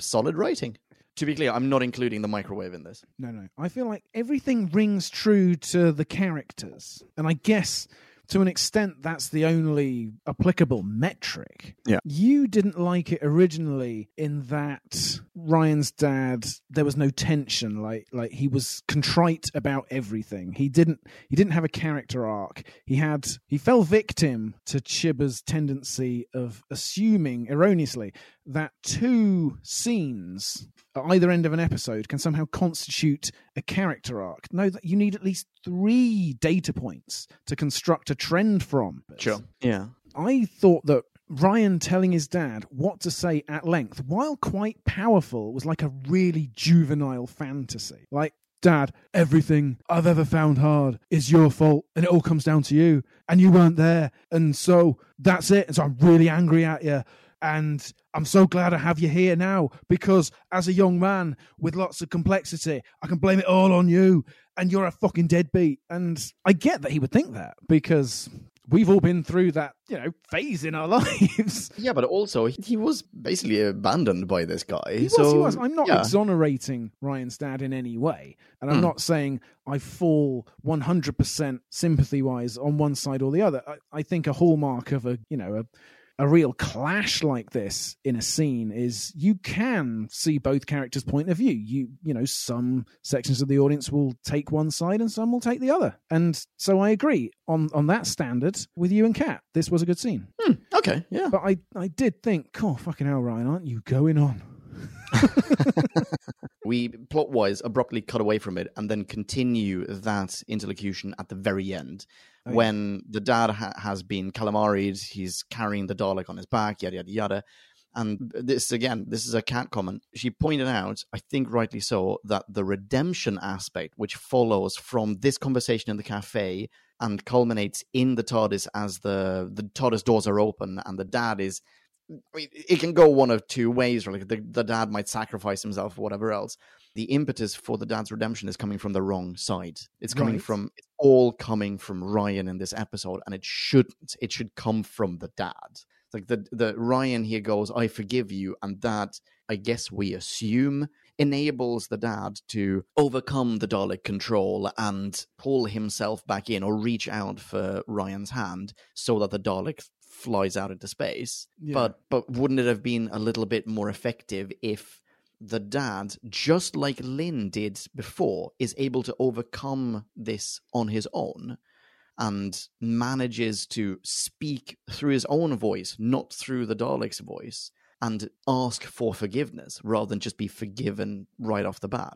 solid writing. To be clear, I'm not including the microwave in this. No, no. I feel like everything rings true to the characters. And I guess to an extent that's the only applicable metric. Yeah. You didn't like it originally in that Ryan's dad there was no tension like like he was contrite about everything. He didn't he didn't have a character arc. He had he fell victim to Chibbers' tendency of assuming erroneously that two scenes at either end of an episode can somehow constitute a character arc. No, that you need at least three data points to construct a trend from. Sure. Yeah. I thought that Ryan telling his dad what to say at length, while quite powerful, was like a really juvenile fantasy. Like, Dad, everything I've ever found hard is your fault, and it all comes down to you, and you weren't there, and so that's it. And so I'm really angry at you, and I'm so glad I have you here now because as a young man with lots of complexity, I can blame it all on you, and you're a fucking deadbeat. And I get that he would think that because we've all been through that, you know, phase in our lives. Yeah, but also he, was basically abandoned by this guy. He was, so he was. I'm not yeah. exonerating Ryan's dad in any way. And I'm Hmm. not saying I fall 100% sympathy wise on one side or the other. I, I think a hallmark of a, you know, a, a real clash like this in a scene is you can see both characters' point of view. You, you know, some sections of the audience will take one side and some will take the other. And so I agree on, on that standard with you and Kat. This was a good scene. Hmm, okay, yeah. But I, I did think, oh, fucking hell, Ryan, aren't you going on? we plot wise abruptly cut away from it and then continue that interlocution at the very end. Oh, yeah. when the dad ha- has been calamaried he's carrying the dalek on his back yada yada yada. And this again this is a Kat comment. She pointed out i think rightly so that the redemption aspect which follows from this conversation in the cafe and culminates in the tardis as the the tardis doors are open and the dad is I mean, it can go one of two ways. Or like the, the dad might sacrifice himself or whatever else. The impetus for the dad's redemption is coming from the wrong side. It's coming Right. from it's all coming from Ryan in this episode, and it shouldn't. It should come from the dad. It's like the the Ryan here goes, "I forgive you," and that I guess we assume enables the dad to overcome the Dalek control and pull himself back in or reach out for Ryan's hand so that the Dalek flies out into space. Yeah. But but wouldn't it have been a little bit more effective if the dad, just like Lin did before, is able to overcome this on his own and manages to speak through his own voice, not through the Dalek's voice, and ask for forgiveness rather than just be forgiven right off the bat.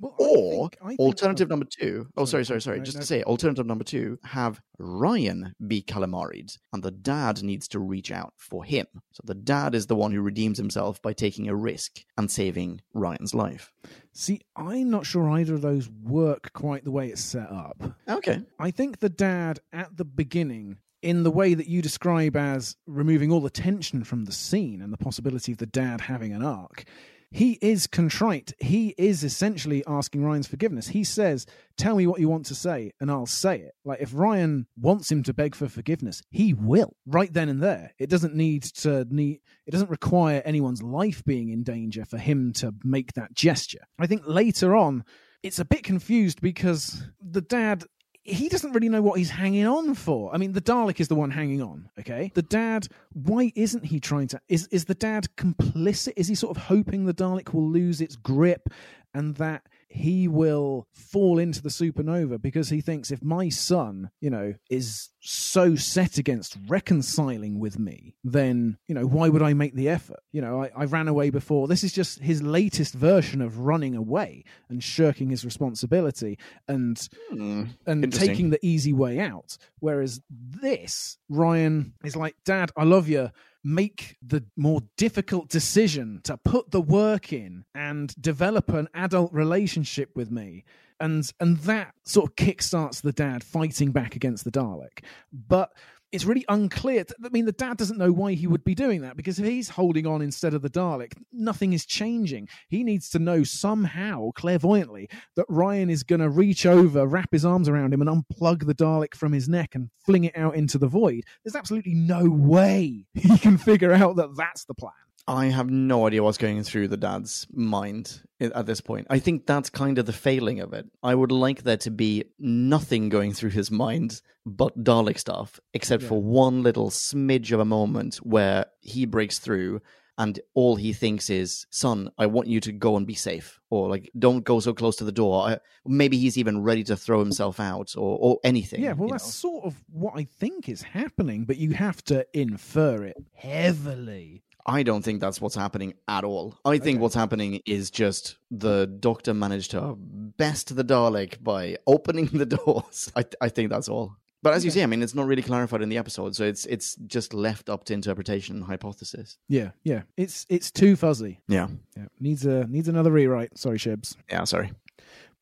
Well, I Or think- I think- alternative number two, oh, sorry, Sorry, sorry, sorry. no, Just no. to say, alternative number two, have Ryan be calamaried, and the dad needs to reach out for him. So the dad is the one who redeems himself by taking a risk and saving Ryan's life. See, I'm not sure either of those work quite the way it's set up. Okay. I think the dad at the beginning, in the way that you describe as removing all the tension from the scene and the possibility of the dad having an arc, he is contrite. He is essentially asking Ryan's forgiveness. He says, Tell me what you want to say, and I'll say it. Like, if Ryan wants him to beg for forgiveness, he will, right then and there. It doesn't need to need it doesn't require anyone's life being in danger for him to make that gesture. I think later on, it's a bit confused because the dad he doesn't really know what he's hanging on for. I mean, the Dalek is the one hanging on, okay? The dad, why isn't he trying to is is the dad complicit? Is he sort of hoping the Dalek will lose its grip and that he will fall into the supernova because he thinks if my son, you know, is so set against reconciling with me, then, you know, why would I make the effort? You know, I, I ran away before. This is just his latest version of running away and shirking his responsibility and Hmm. and taking the easy way out. Whereas this, Ryan is like, Dad, I love you. Make the more difficult decision to put the work in and develop an adult relationship with me. And and that sort of kickstarts the dad fighting back against the Dalek. But it's really unclear. I mean, the dad doesn't know why he would be doing that because if he's holding on instead of the Dalek, nothing is changing. He needs to know somehow, clairvoyantly, that Ryan is going to reach over, wrap his arms around him, and unplug the Dalek from his neck and fling it out into the void. There's absolutely no way he can figure out that that's the plan. I have no idea what's going through the dad's mind at this point. I think that's kind of the failing of it. I would like there to be nothing going through his mind but Dalek stuff, except for one little smidge of a moment where he breaks through and all he thinks is, son, I want you to go and be safe. Or like, don't go so close to the door. I, maybe he's even ready to throw himself out or, or anything. Yeah, well, that's know. sort of what I think is happening, but you have to infer it heavily. I don't think that's what's happening at all. I think Okay. what's happening is just the doctor managed to best the Dalek by opening the doors. I, I think that's all. But as you Okay. say, I mean, it's not really clarified in the episode, so it's it's just left up to interpretation and hypothesis. Yeah, yeah. It's it's too fuzzy. Yeah, Yeah, needs a needs another rewrite. Sorry, Shibs. yeah. Sorry.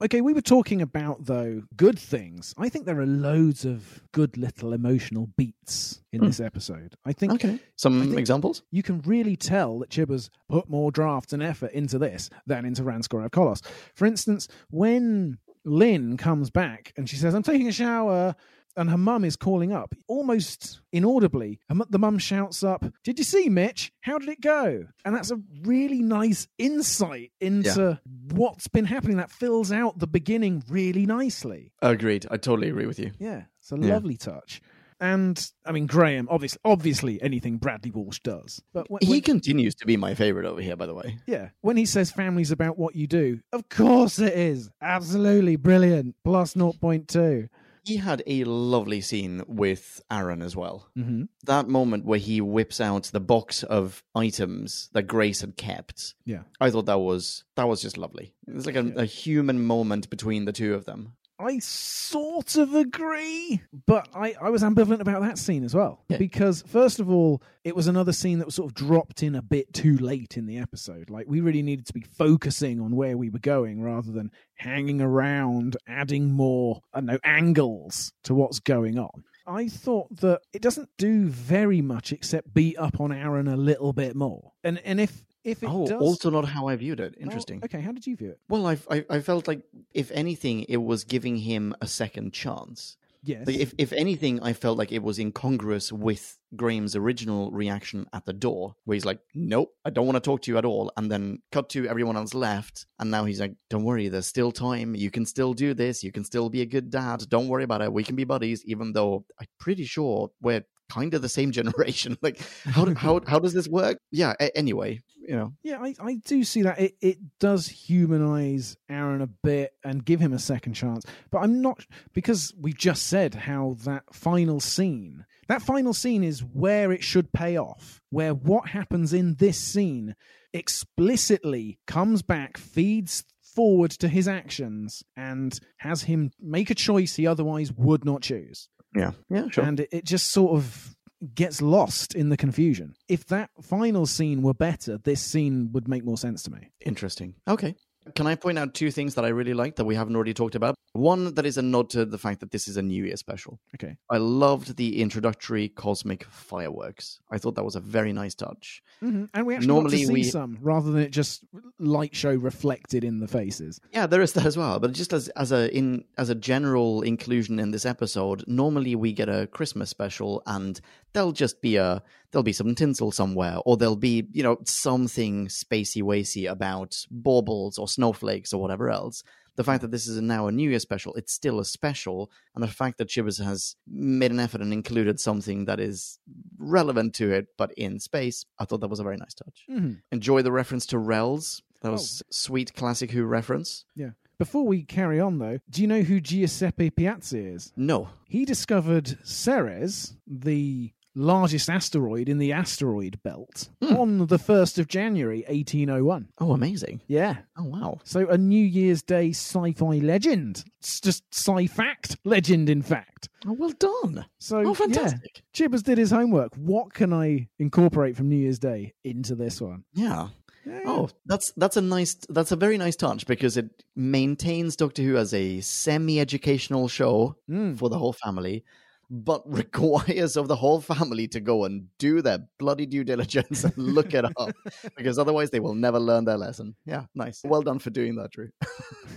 Okay, we were talking about though good things. I think there are loads of good little emotional beats in Hmm. this episode. I think Okay. Some think- examples. you can really tell that Chibber's put more drafts and effort into this than into Ranskoor Av Kolos. For instance, when Lin comes back and she says, I'm taking a shower, and her mum is calling up, almost inaudibly, mu- the mum shouts up, Did you see Mitch? How did it go? And that's a really nice insight into what's been happening. That fills out the beginning really nicely. Agreed. I totally agree with you. Yeah, it's a Yeah. lovely touch. And I mean, Graham, obviously, obviously, anything Bradley Walsh does. But when, He when- continues to be my favorite over here, by the way. yeah, when he says family's about what you do, of course it is. Absolutely brilliant. Plus 0.2. He had a lovely scene with Aaron as well. Mm-hmm. That moment where he whips out the box of items that Grace had kept. Yeah. I thought that was that was just lovely. It was like a, Yeah. a human moment between the two of them. I sort of agree, but I, I was ambivalent about that scene as well. Yeah. Because, first of all, it was another scene that was sort of dropped in a bit too late in the episode. Like, we really needed to be focusing on where we were going rather than hanging around, adding more, I don't know, angles to what's going on. I thought that it doesn't do very much except beat up on Aaron a little bit more. And and if if it oh, does also not how I viewed it. Oh, Interesting. okay, how did you view it? Well, I, I I felt like if anything, it was giving him a second chance. Yes. Like if if anything, I felt like it was incongruous with Graham's original reaction at the door, where he's like, "Nope, I don't want to talk to you at all," and then cut to everyone else left, and now he's like, "Don't worry, there's still time. You can still do this. You can still be a good dad. Don't worry about it. We can be buddies." Even though I'm pretty sure we're kind of the same generation. like, how how how does this work? Yeah. A- anyway, you know, Yeah, I, I do see that. It, it does humanize Aaron a bit and give him a second chance. But I'm not, because we've just said how that final scene, that final scene is where it should pay off, where what happens in this scene explicitly comes back, feeds forward to his actions, and has him make a choice he otherwise would not choose yeah, yeah, sure. and it, it just sort of gets lost in the confusion. If that final scene were better, this scene would make more sense to me. Interesting. Okay. Can I point out two things that I really like that we haven't already talked about? One that is a nod to the fact that this is a New Year special. Okay. I loved the introductory cosmic fireworks. I thought that was a very nice touch. hmm And we actually Normally got to see we- some rather than it just light show reflected in the faces. Yeah, there is that as well. But just as as a in as a general inclusion in this episode, normally we get a Christmas special and there'll just be a there'll be some tinsel somewhere, or there'll be, you know, something spacey wacy about baubles or snowflakes or whatever else. The fact that this is now a New Year special, it's still a special, and the fact that Chibbers has made an effort and included something that is relevant to it, but in space, I thought that was a very nice touch. hmm Enjoy the reference to Rels. That was sweet classic Who reference. Yeah. Before we carry on, though, do you know who Giuseppe Piazzi is? No, He discovered Ceres, the largest asteroid in the asteroid belt, Hmm. on the 1st of January, 1801. Oh, amazing. Yeah. Oh, wow. So a New Year's Day sci-fi legend. It's just sci-fact legend, in fact. Oh, well done. So Oh, yeah, fantastic. Chibbers did his homework. What can I incorporate from New Year's Day into this one? Yeah. Yeah. Oh, that's that's a nice that's a very nice touch because it maintains Doctor Who as a semi-educational show Mm. for the whole family, but requires of the whole family to go and do their bloody due diligence and look it up because otherwise they will never learn their lesson. Yeah, nice. Well done for doing that, Drew.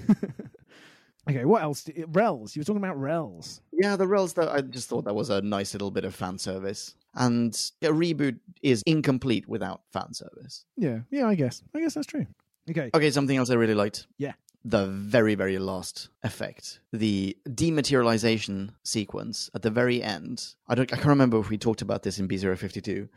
okay, what else? Rels. You were talking about Rels. Yeah, the Rels that I just thought that was a nice little bit of fan service. And a reboot is incomplete without fan service. Yeah, yeah. I guess. I guess that's true. Okay. Okay, something else I really liked. Yeah. The very, very last effect. The dematerialization sequence at the very end. I don't I can't remember if we talked about this in B052,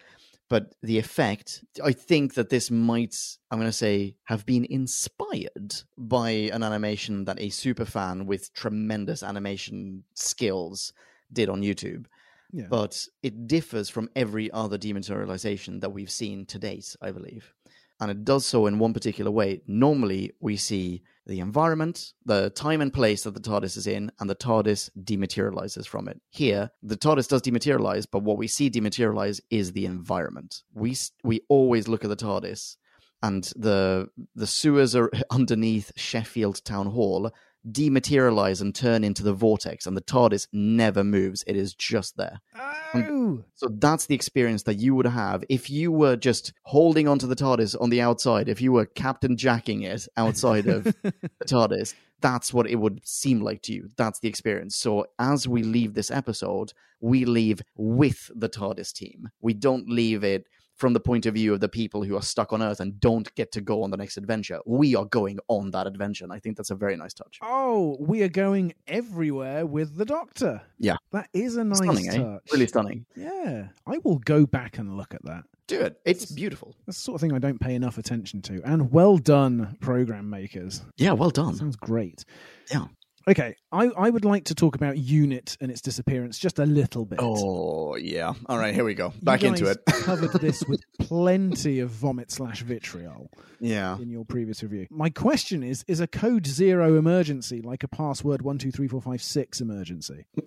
but the effect, I think that this might, I'm gonna say, have been inspired by an animation that a super fan with tremendous animation skills did on YouTube. Yeah. But it differs from every other dematerialization that we've seen to date, I believe. And it does so in one particular way. Normally, we see the environment, the time and place that the TARDIS is in, and the TARDIS dematerializes from it. Here, the TARDIS does dematerialize, but what we see dematerialize is the environment. We we always look at the TARDIS, and the the sewers are underneath Sheffield Town Hall dematerialize and turn into the vortex, and the TARDIS never moves. It is just there. Oh, So that's the experience that you would have if you were just holding onto the TARDIS on the outside, if you were Captain Jacking it outside of the TARDIS. That's what it would seem like to you. That's the experience. So as we leave this episode, we leave with the TARDIS team. We don't leave it from the point of view of the people who are stuck on Earth and don't get to go on the next adventure. We are going on that adventure. And I think that's a very nice touch. oh, we are going everywhere with the Doctor. Yeah. that is a nice stunning, eh? touch. Really stunning. Yeah, I will go back and look at that. Do it. It's beautiful. That's the sort of thing I don't pay enough attention to. And well done, program makers. Yeah, well done. Sounds great. Yeah. Okay, I, I would like to talk about Unit and its disappearance just a little bit. Oh, yeah. All right, here we go. Back into it. covered this with plenty of vomit slash vitriol Yeah. in your previous review. My question is: Is a code zero emergency like a password one two three four five six emergency?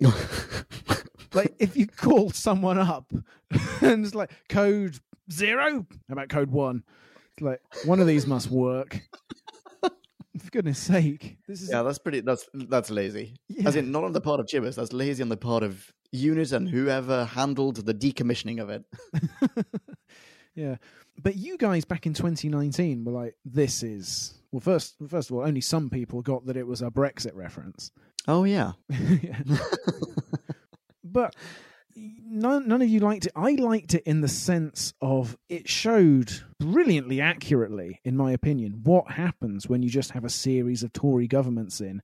like if you call someone up and it's like code zero, how about code one? It's like one of these must work. For goodness sake, this is Yeah, that's pretty. That's that's lazy. Yeah. As in, not on the part of Chibbers. That's lazy on the part of Unit and whoever handled the decommissioning of it. yeah. But you guys back in 2019 were like, "This is well." First, first of all, only some people got that it was a Brexit reference. Oh yeah. Yeah. but none, none of you liked it. I liked it in the sense of it showed brilliantly accurately, in my opinion, what happens when you just have a series of Tory governments in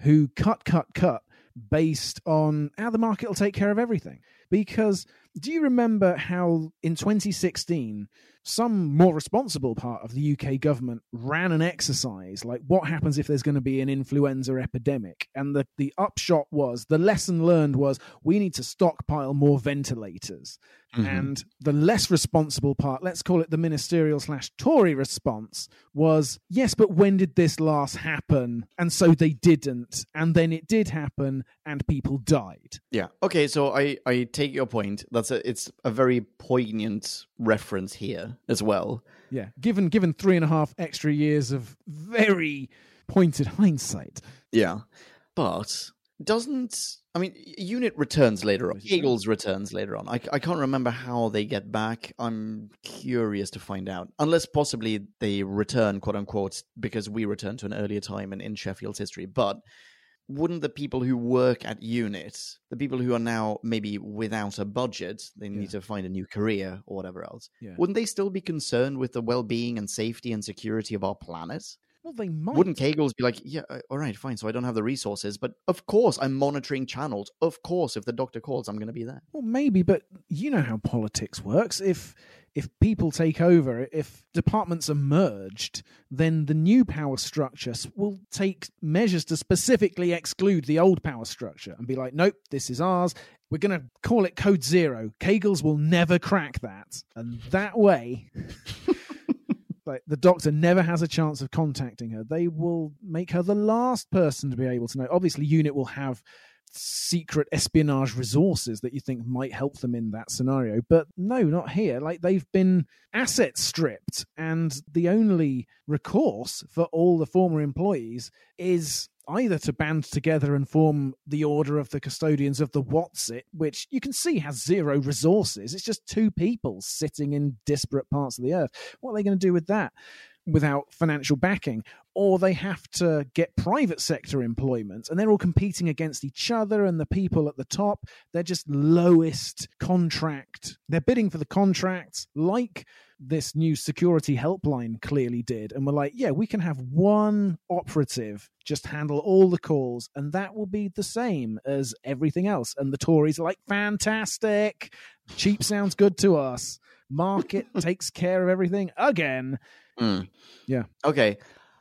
who cut, cut, cut based on how the market will take care of everything. Because do you remember how in 2016 some more responsible part of the UK government ran an exercise like what happens if there's going to be an influenza epidemic and the the upshot was the lesson learned was we need to stockpile more ventilators Mm-hmm. and the less responsible part let's call it the ministerial slash tory response was yes but when did this last happen and so they didn't and then it did happen and people died Yeah. Okay. So I I take your point. That's a it's a very poignant reference here as well. yeah given given three and a half extra years of very pointed hindsight Yeah. But doesn't I mean unit returns later on. Eagles returns later on. I, I can't remember how they get back. I'm curious to find out. Unless possibly they return quote unquote because we return to an earlier time in, in Sheffield's history. But wouldn't the people who work at unit, the people who are now maybe without a budget, they need to find a new career or whatever else, Yeah. wouldn't they still be concerned with the well being and safety and security of our planet? well they might Wouldn't Kegels be like, yeah, all right, fine, so I don't have the resources, but of course I'm monitoring channels. Of course, if the doctor calls, I'm going to be there. Well, maybe, but you know how politics works. If if people take over, if departments are merged, then the new power structure will take measures to specifically exclude the old power structure and be like, nope, this is ours. We're going to call it Code Zero. Kegels will never crack that, and that way. Like the doctor never has a chance of contacting her. They will make her the last person to be able to know. Obviously, Unit will have secret espionage resources that you think might help them in that scenario. But no, not here. Like they've been asset stripped, and the only recourse for all the former employees is either to band together and form the Order of the Custodians of the Whatsit, which you can see has zero resources. It's just two people sitting in disparate parts of the earth. What are they going to do with that? Without financial backing, or they have to get private sector employment, and they're all competing against each other. And the people at the top, they're just lowest contract. They're bidding for the contracts, like this new security helpline clearly did. And we're like, yeah, we can have one operative just handle all the calls, and that will be the same as everything else. And the Tories are like, fantastic. Cheap sounds good to us. Market takes care of everything again. Mm. Yeah. Okay.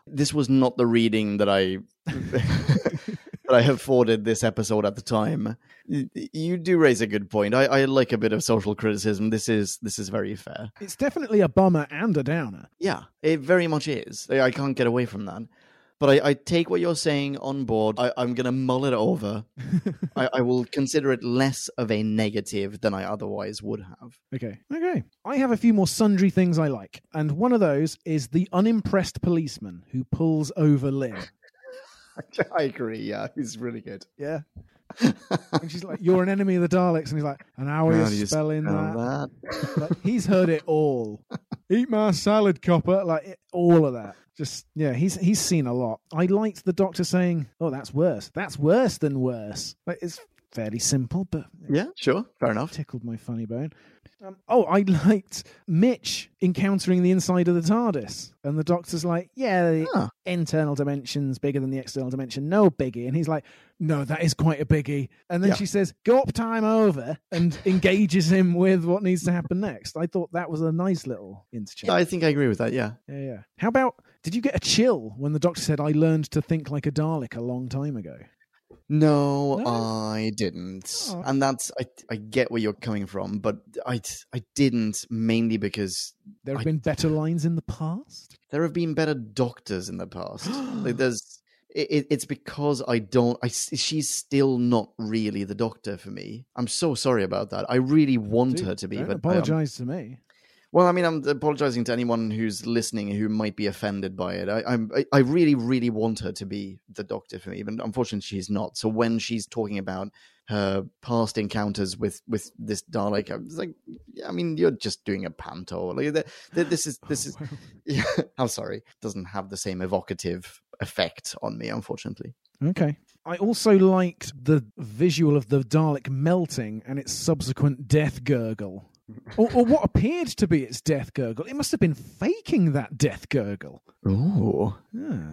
This was not the reading that I that I have forwarded this episode at the time. You do raise a good point. I, I like a bit of social criticism. This is this is very fair. It's definitely a bummer and a downer. Yeah, it very much is. I can't get away from that. But I, I take what you're saying on board. I, I'm going to mull it over. I, I will consider it less of a negative than I otherwise would have. Okay. Okay. I have a few more sundry things I like, and one of those is the unimpressed policeman who pulls over Lin. I agree. Yeah, he's really good. Yeah. And she's like, "You're an enemy of the Daleks," and he's like, "And how are you spelling spell that?" that? Like, he's heard it all. Eat my salad, copper. Like it, all of that. Just yeah, he's he's seen a lot. I liked the doctor saying, "Oh, that's worse. That's worse than worse." Like it's fairly simple, but Yeah, sure. Fair enough. tickled my funny bone. Um, oh, I liked Mitch encountering the inside of the TARDIS, and the Doctor's like, "Yeah, the Huh. internal dimension's bigger than the external dimension, no biggie." And he's like, "No, that is quite a biggie." And then Yeah. she says, "Go up time over," and engages him with what needs to happen next. I thought that was a nice little interchange. Yeah, I think I agree with that. Yeah. yeah, yeah. How about? Did you get a chill when the Doctor said, "I learned to think like a Dalek a long time ago"? No, No? I didn't. Oh. And that's I I get where you're coming from, but I I didn't mainly because There have I- been better lines in the past. there have been better doctors in the past. like there's it, it- it's because I don't I she's still not really the doctor for me. I'm so sorry about that. I really want Dude, her to be, but am- apologize to me. Well, I mean, I'm apologizing to anyone who's listening who might be offended by it. I, I'm, I, I really, really want her to be the doctor for me, but unfortunately, she's not. So when she's talking about her past encounters with with this Dalek, I was like, yeah, I mean, you're just doing a panto. Like, th- th- this is this oh, is. Yeah, I'm sorry, doesn't have the same evocative effect on me, unfortunately. Okay. I also liked the visual of the Dalek melting and its subsequent death gurgle. Or, or what appeared to be its death gurgle. It must have been faking that death gurgle. Oh.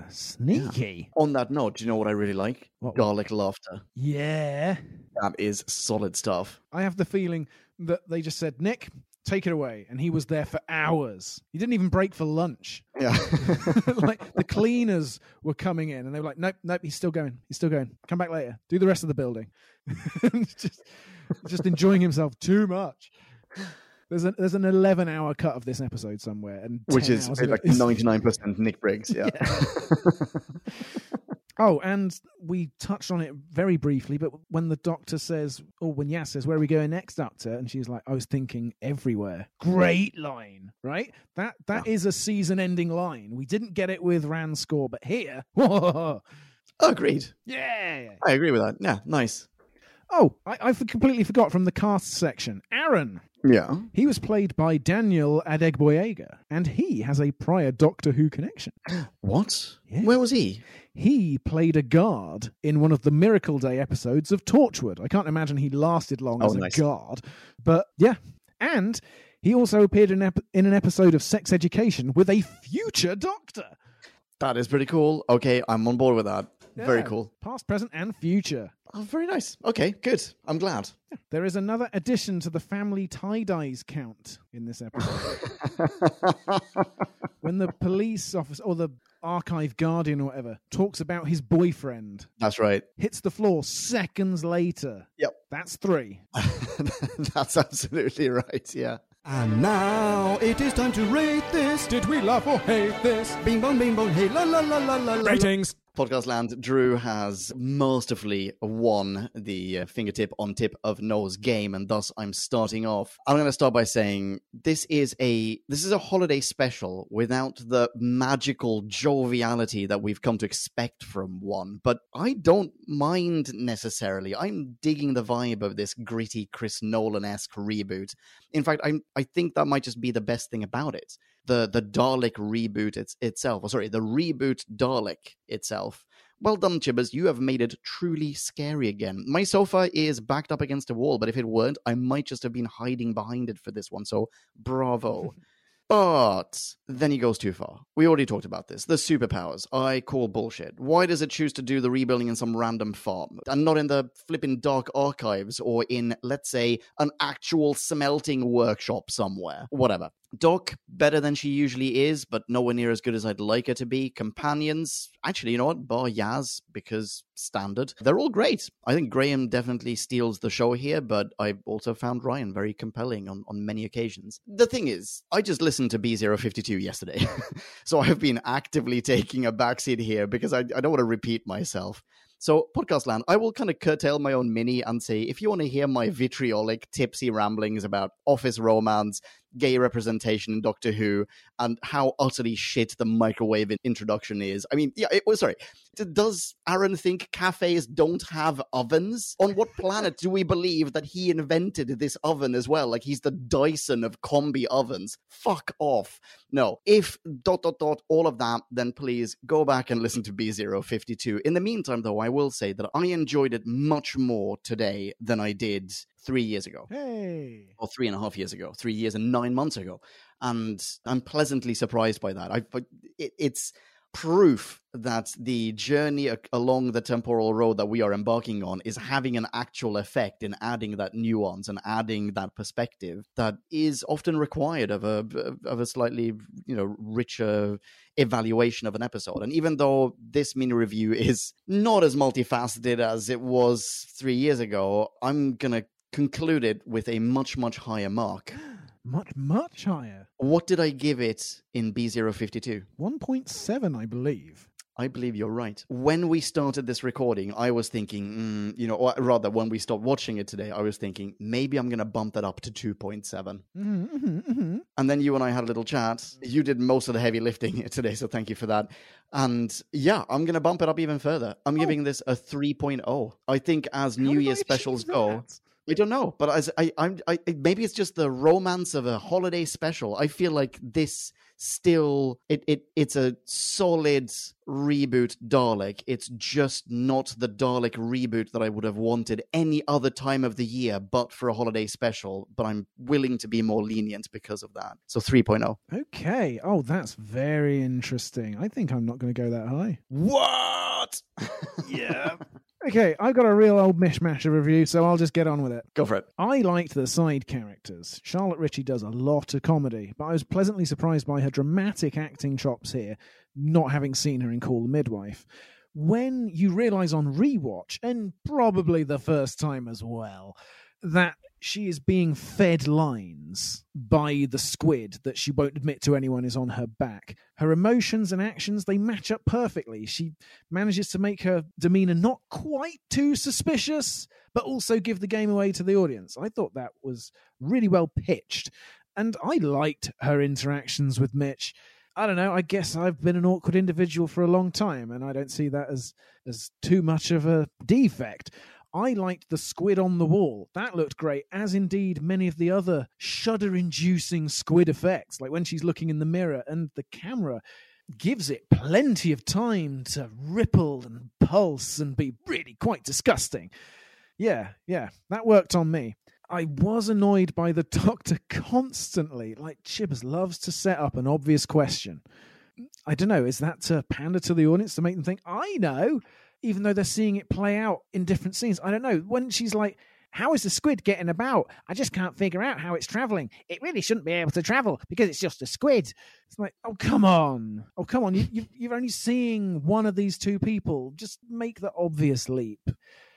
Sneaky. On that note, do you know what I really like? What? Garlic laughter. Yeah. That is solid stuff. I have the feeling that they just said, Nick, take it away. And he was there for hours. He didn't even break for lunch. Yeah. like the cleaners were coming in and they were like, nope, nope, he's still going. He's still going. Come back later. Do the rest of the building. just, just enjoying himself too much. There's an there's an 11 hour cut of this episode somewhere, and Which is like 99% Nick Briggs. Yeah. Oh, and we touched on it very briefly, but when the doctor says, or when Yas says, "Where are we going next, Doctor?" and she's like, "I was thinking everywhere." Great line, right? That that is a season-ending line. We didn't get it with Ranskoor, but here, oh, Agreed. yeah. I agree with that. Yeah, nice. Oh, I, I completely forgot from the cast section. Aaron. Yeah. He was played by Daniel Adegboyega, and he has a prior Doctor Who connection. What? Yeah. Where was he? He played a guard in one of the Miracle Day episodes of Torchwood. I can't imagine he lasted long Oh, as a guard, but yeah. And he also appeared in, ep- in an episode of Sex Education with a future Doctor. That is pretty cool. Okay, I'm on board with that. Very cool. Past, present, and future. Oh, very nice. Okay, good. I'm glad. There is another addition to the family tie dyes count in this episode. when the police officer or the archive guardian or whatever talks about his boyfriend, That's right. hits the floor seconds later. Yep. That's three. That's absolutely right. Yeah. And now it is time to rate this. Did we laugh or hate this? Bing bong, bing bong, hey la la la la la. la. Ratings. Podcast Land, Drew has masterfully won the uh, fingertip on tip of Noel's game, and thus I'm starting off. I'm going to start by saying this is a this is a holiday special without the magical joviality that we've come to expect from one. But I don't mind necessarily. I'm digging the vibe of this gritty Chris Nolan esque reboot. In fact, I I think that might just be the best thing about it the the Dalek reboot it's, itself, or sorry, the reboot Dalek itself. Well done, Chibbers. You have made it truly scary again. My sofa is backed up against a wall, but if it weren't, I might just have been hiding behind it for this one. So, bravo. But then he goes too far. We already talked about this. The superpowers. I call bullshit. Why does it choose to do the rebuilding in some random farm and not in the flipping dark archives or in, let's say, an actual smelting workshop somewhere? Whatever. Doc, better than she usually is, but nowhere near as good as I'd like her to be. Companions, actually, you know what? Bar Yaz, because standard. They're all great. I think Graham definitely steals the show here, but I also found Ryan very compelling on, on many occasions. The thing is, I just listened to B052 yesterday, so I've been actively taking a backseat here because I, I don't want to repeat myself. So, Podcast Land, I will kind of curtail my own mini and say if you want to hear my vitriolic, tipsy ramblings about office romance, gay representation in Doctor Who, and how utterly shit the microwave introduction is. I mean, yeah, it was sorry. Does Aaron think cafes don't have ovens? On what planet do we believe that he invented this oven as well? Like he's the Dyson of combi ovens. Fuck off. No. If dot dot dot all of that, then please go back and listen to B052. In the meantime, though, I will say that I enjoyed it much more today than I did three years ago. Hey. Or three and a half years ago, three years and nine months ago. And I'm pleasantly surprised by that. I, it, it's proof that the journey along the temporal road that we are embarking on is having an actual effect in adding that nuance and adding that perspective that is often required of a of a slightly you know richer evaluation of an episode and even though this mini review is not as multifaceted as it was 3 years ago i'm going to conclude it with a much much higher mark much, much higher. What did I give it in B052? 1.7, I believe. I believe you're right. When we started this recording, I was thinking, mm, you know, or rather, when we stopped watching it today, I was thinking maybe I'm going to bump that up to 2.7. Mm-hmm, mm-hmm, mm-hmm. And then you and I had a little chat. You did most of the heavy lifting today, so thank you for that. And yeah, I'm going to bump it up even further. I'm oh. giving this a 3.0. I think as How New Year's specials go. I don't know, but as I, I'm, I, maybe it's just the romance of a holiday special. I feel like this still, it, it, it's a solid reboot Dalek. It's just not the Dalek reboot that I would have wanted any other time of the year, but for a holiday special. But I'm willing to be more lenient because of that. So 3.0. Okay. Oh, that's very interesting. I think I'm not going to go that high. What? yeah. Okay, I've got a real old mishmash of review, so I'll just get on with it. Go for it. I liked the side characters. Charlotte Ritchie does a lot of comedy, but I was pleasantly surprised by her dramatic acting chops here, not having seen her in Call the Midwife. When you realise on rewatch, and probably the first time as well, that she is being fed lines by the squid that she won't admit to anyone is on her back. Her emotions and actions, they match up perfectly. She manages to make her demeanor not quite too suspicious, but also give the game away to the audience. I thought that was really well pitched. And I liked her interactions with Mitch. I don't know. I guess I've been an awkward individual for a long time, and I don't see that as as too much of a defect. I liked the squid on the wall. That looked great, as indeed many of the other shudder inducing squid effects, like when she's looking in the mirror and the camera gives it plenty of time to ripple and pulse and be really quite disgusting. Yeah, yeah, that worked on me. I was annoyed by the doctor constantly. Like Chibbers loves to set up an obvious question. I don't know, is that to pander to the audience to make them think, I know? Even though they're seeing it play out in different scenes. I don't know. When she's like, how is the squid getting about? I just can't figure out how it's traveling. It really shouldn't be able to travel because it's just a squid. It's like, oh, come on. Oh, come on. You, you, are only seeing one of these two people. Just make the obvious leap.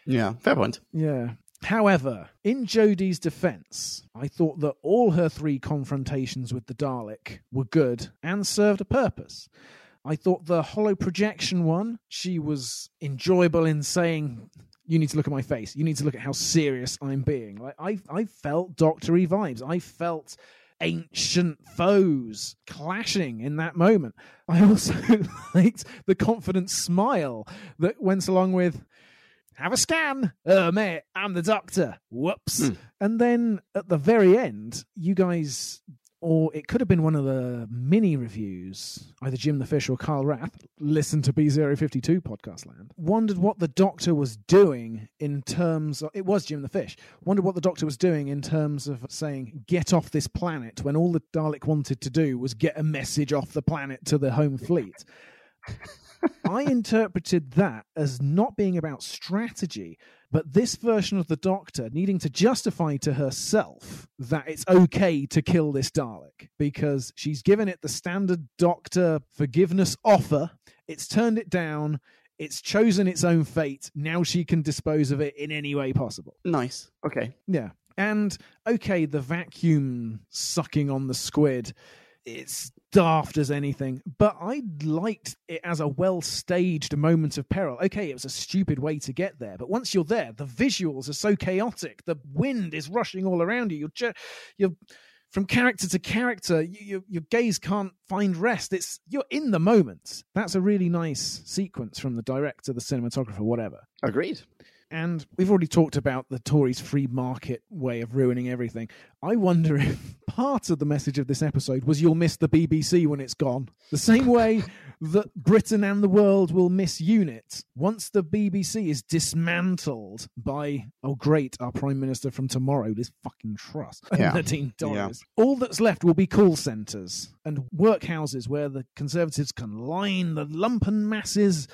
Yeah, fair point. Yeah. However, in Jodie's defense, I thought that all her three confrontations with the Dalek were good and served a purpose. I thought the hollow projection one, she was enjoyable in saying, you need to look at my face. You need to look at how serious I'm being. Like I, I felt doctory vibes. I felt ancient foes clashing in that moment. I also liked the confident smile that went along with, have a scan. Oh, mate, I'm the doctor. Whoops. Mm. And then at the very end, you guys or it could have been one of the mini reviews, either Jim the Fish or Carl Rath, listen to B052 Podcast Land, wondered what the Doctor was doing in terms of, it was Jim the Fish, wondered what the Doctor was doing in terms of saying, get off this planet, when all the Dalek wanted to do was get a message off the planet to the home fleet. I interpreted that as not being about strategy, But this version of the Doctor needing to justify to herself that it's okay to kill this Dalek because she's given it the standard Doctor forgiveness offer, it's turned it down, it's chosen its own fate. Now she can dispose of it in any way possible. Nice. Okay. Yeah. And okay, the vacuum sucking on the squid, it's daft as anything, but I liked it as a well staged moment of peril. Okay, it was a stupid way to get there, but once you're there, the visuals are so chaotic. The wind is rushing all around you. You're, ju- you're from character to character. You, you, your gaze can't find rest. It's you're in the moment. That's a really nice sequence from the director, the cinematographer, whatever. Agreed. And we've already talked about the Tories' free market way of ruining everything. I wonder if part of the message of this episode was you'll miss the BBC when it's gone. The same way that Britain and the world will miss UNIT once the BBC is dismantled by, oh, great, our Prime Minister from tomorrow, this fucking Truss, Yeah. Nadine Dorries. All that's left will be call centres and workhouses where the Conservatives can line the lumpen masses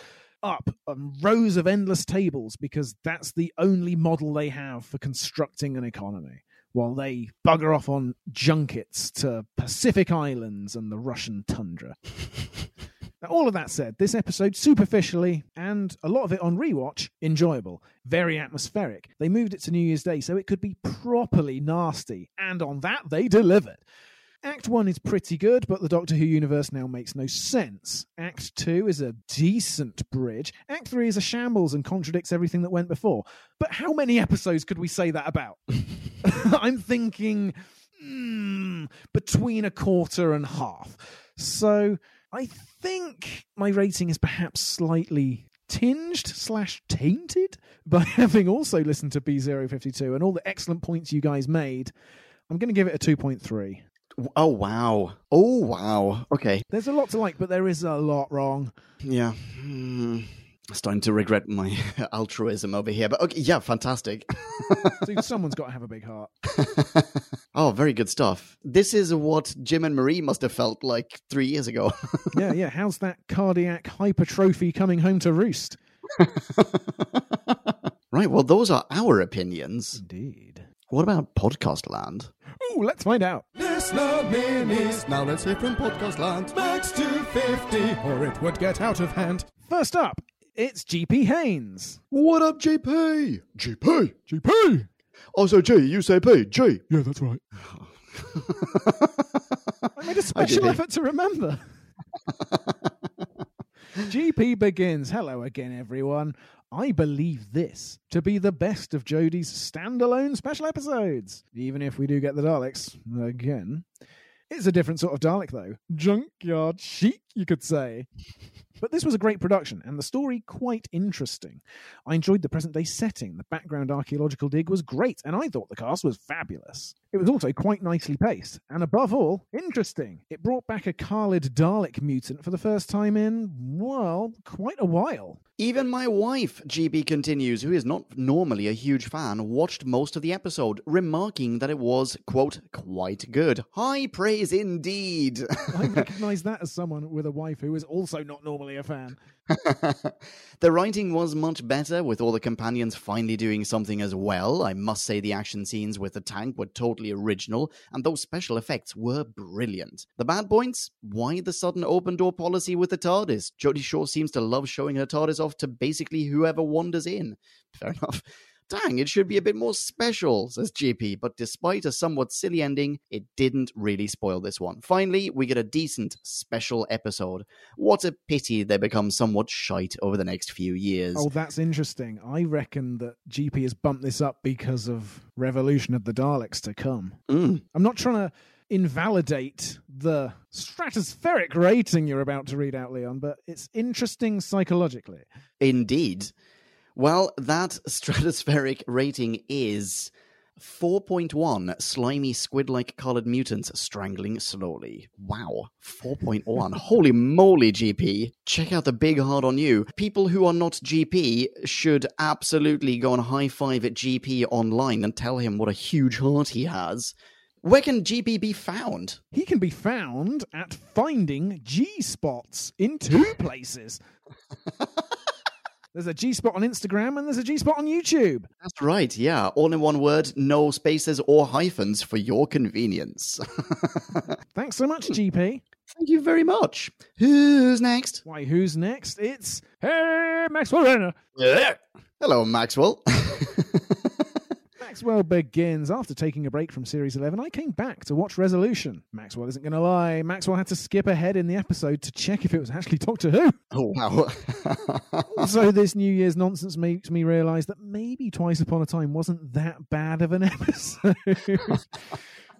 up on rows of endless tables because that's the only model they have for constructing an economy while they bugger off on junkets to Pacific Islands and the Russian tundra. now, all of that said, this episode, superficially, and a lot of it on rewatch, enjoyable, very atmospheric. They moved it to New Year's Day so it could be properly nasty, and on that, they delivered. Act 1 is pretty good, but the Doctor Who universe now makes no sense. Act 2 is a decent bridge. Act 3 is a shambles and contradicts everything that went before. But how many episodes could we say that about? I'm thinking hmm, between a quarter and half. So I think my rating is perhaps slightly tinged slash tainted by having also listened to B052 and all the excellent points you guys made. I'm going to give it a 2.3. Oh wow. Oh wow. Okay. There's a lot to like, but there is a lot wrong. Yeah. Hmm. Starting to regret my altruism over here, but okay, yeah, fantastic. So someone's got to have a big heart. oh, very good stuff. This is what Jim and Marie must have felt like three years ago. Yeah, yeah. How's that cardiac hypertrophy coming home to roost? right, well, those are our opinions. Indeed. What about podcast land? Ooh, let's find out. Listener minis. Now let's hear from Podcast Land. Max 250, or it would get out of hand. First up, it's GP Haynes. What up, GP? GP? GP? I say G, you say P. G. Yeah, that's right. I made a special effort to remember. GP begins. Hello again, everyone. I believe this to be the best of Jodie's standalone special episodes, even if we do get the Daleks again. It's a different sort of Dalek, though. Junkyard chic, you could say. But this was a great production, and the story quite interesting. I enjoyed the present day setting. The background archaeological dig was great, and I thought the cast was fabulous. It was also quite nicely paced, and above all, interesting. It brought back a Kaled Dalek mutant for the first time in, well, quite a while. Even my wife, GP continues, who is not normally a huge fan, watched most of the episode, remarking that it was, quote, quite good. High praise indeed. I recognise that as someone with a wife who is also not normally a fan. the writing was much better, with all the companions finally doing something as well. I must say the action scenes with the tank were totally original, and those special effects were brilliant. The bad points? Why the sudden open door policy with the TARDIS? Jodie Shaw seems to love showing her TARDIS off to basically whoever wanders in. Fair enough. Dang, it should be a bit more special, says GP, but despite a somewhat silly ending, it didn't really spoil this one. Finally, we get a decent special episode. What a pity they become somewhat shite over the next few years. Oh, that's interesting. I reckon that GP has bumped this up because of Revolution of the Daleks to come. Mm. I'm not trying to invalidate the stratospheric rating you're about to read out, Leon, but it's interesting psychologically. Indeed. Well, that stratospheric rating is 4.1 slimy squid like colored mutants strangling slowly. Wow. 4.1. Holy moly, GP. Check out the big heart on you. People who are not GP should absolutely go and high five at GP online and tell him what a huge heart he has. Where can GP be found? He can be found at finding G spots in two places. There's a G spot on Instagram and there's a G spot on YouTube. That's right, yeah. All in one word, no spaces or hyphens for your convenience. Thanks so much, GP. Thank you very much. Who's next? Why, who's next? It's Hey Maxwell Renner. Hello, Maxwell. Maxwell begins. After taking a break from Series 11, I came back to watch Resolution. Maxwell isn't going to lie. Maxwell had to skip ahead in the episode to check if it was actually Doctor Who. oh, wow. so this New Year's nonsense makes me realise that maybe Twice Upon a Time wasn't that bad of an episode.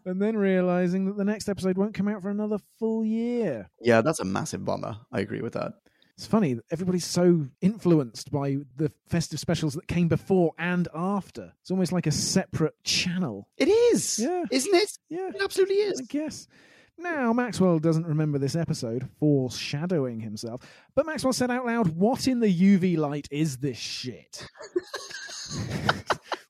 and then realising that the next episode won't come out for another full year. yeah, that's a massive bummer. I agree with that. It's funny, everybody's so influenced by the festive specials that came before and after. It's almost like a separate channel. It is, Yeah. isn't it? Yeah, It absolutely I is. guess. Now, Maxwell doesn't remember this episode, foreshadowing himself, but Maxwell said out loud, What in the UV light is this shit?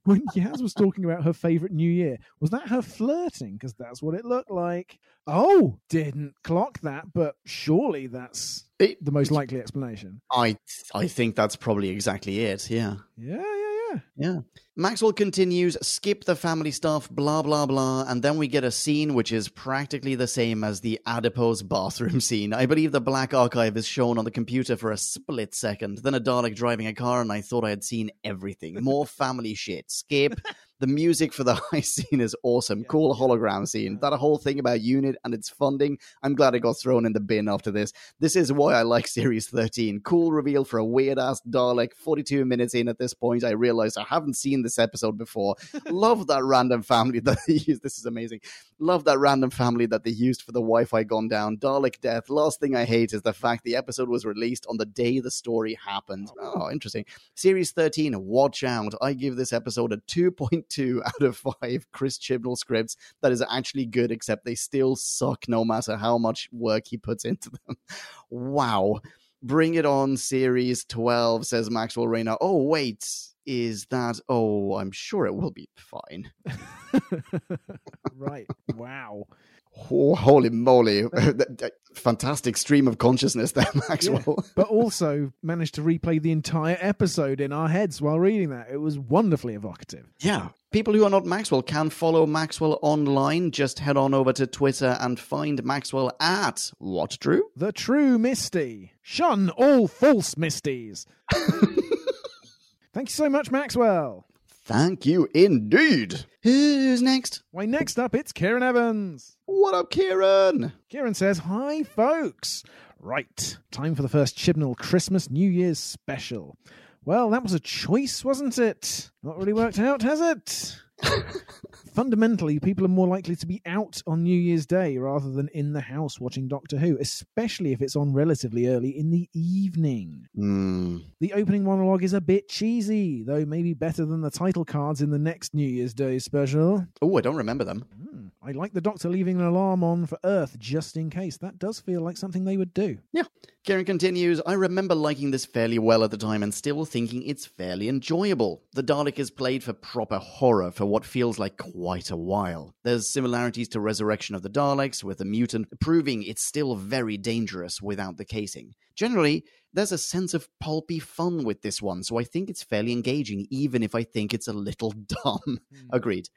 when Yaz was talking about her favourite New Year, was that her flirting? Because that's what it looked like. Oh, didn't clock that, but surely that's It- the most likely explanation. I I think that's probably exactly it. Yeah. Yeah, yeah, yeah. Maxwell continues, skip the family stuff, blah, blah, blah. And then we get a scene which is practically the same as the adipose bathroom scene. I believe the black archive is shown on the computer for a split second. Then a Dalek driving a car, and I thought I had seen everything. More family shit. Skip. The music for the high scene is awesome. Cool hologram scene. That whole thing about Unit and its funding, I'm glad it got thrown in the bin after this. This is why I like Series 13. Cool reveal for a weird ass Dalek. 42 minutes in at this point, I realized I haven't seen this episode before. Love that random family that they used. This is amazing. Love that random family that they used for the Wi Fi gone down. Dalek death. Last thing I hate is the fact the episode was released on the day the story happened. Oh, oh interesting. Series 13, watch out. I give this episode a 2.2 out of 5 Chris Chibnall scripts that is actually good, except they still suck no matter how much work he puts into them. Wow. Bring it on, Series 12, says Maxwell Rayner. Oh, wait. Is that. Oh, I'm sure it will be fine. right. Wow. Oh, holy moly. Fantastic stream of consciousness there, Maxwell. But also managed to replay the entire episode in our heads while reading that. It was wonderfully evocative. Yeah. People who are not Maxwell can follow Maxwell online. Just head on over to Twitter and find Maxwell at what, Drew? The true Misty. Shun all false Misties. Thank you so much, Maxwell. Thank you indeed. Who's next? Why, next up, it's Kieran Evans. What up, Kieran? Kieran says, Hi, folks. Right, time for the first Chibnall Christmas New Year's special. Well, that was a choice, wasn't it? Not really worked out, has it? Fundamentally, people are more likely to be out on New Year's Day rather than in the house watching Doctor Who, especially if it's on relatively early in the evening. Hmm. The opening monologue is a bit cheesy, though maybe better than the title cards in the next New Year's Day special. Oh, I don't remember them. Hmm, I like the Doctor leaving an alarm on for Earth just in case. That does feel like something they would do. Kieran continues, I remember liking this fairly well at the time and still thinking it's fairly enjoyable. The Dalek is played for proper horror for what feels like quite a while. There's similarities to Resurrection of the Daleks, with the mutant proving it's still very dangerous without the casing. Generally, there's a sense of pulpy fun with this one, so I think it's fairly engaging, even if I think it's a little dumb. Hmm. Agreed.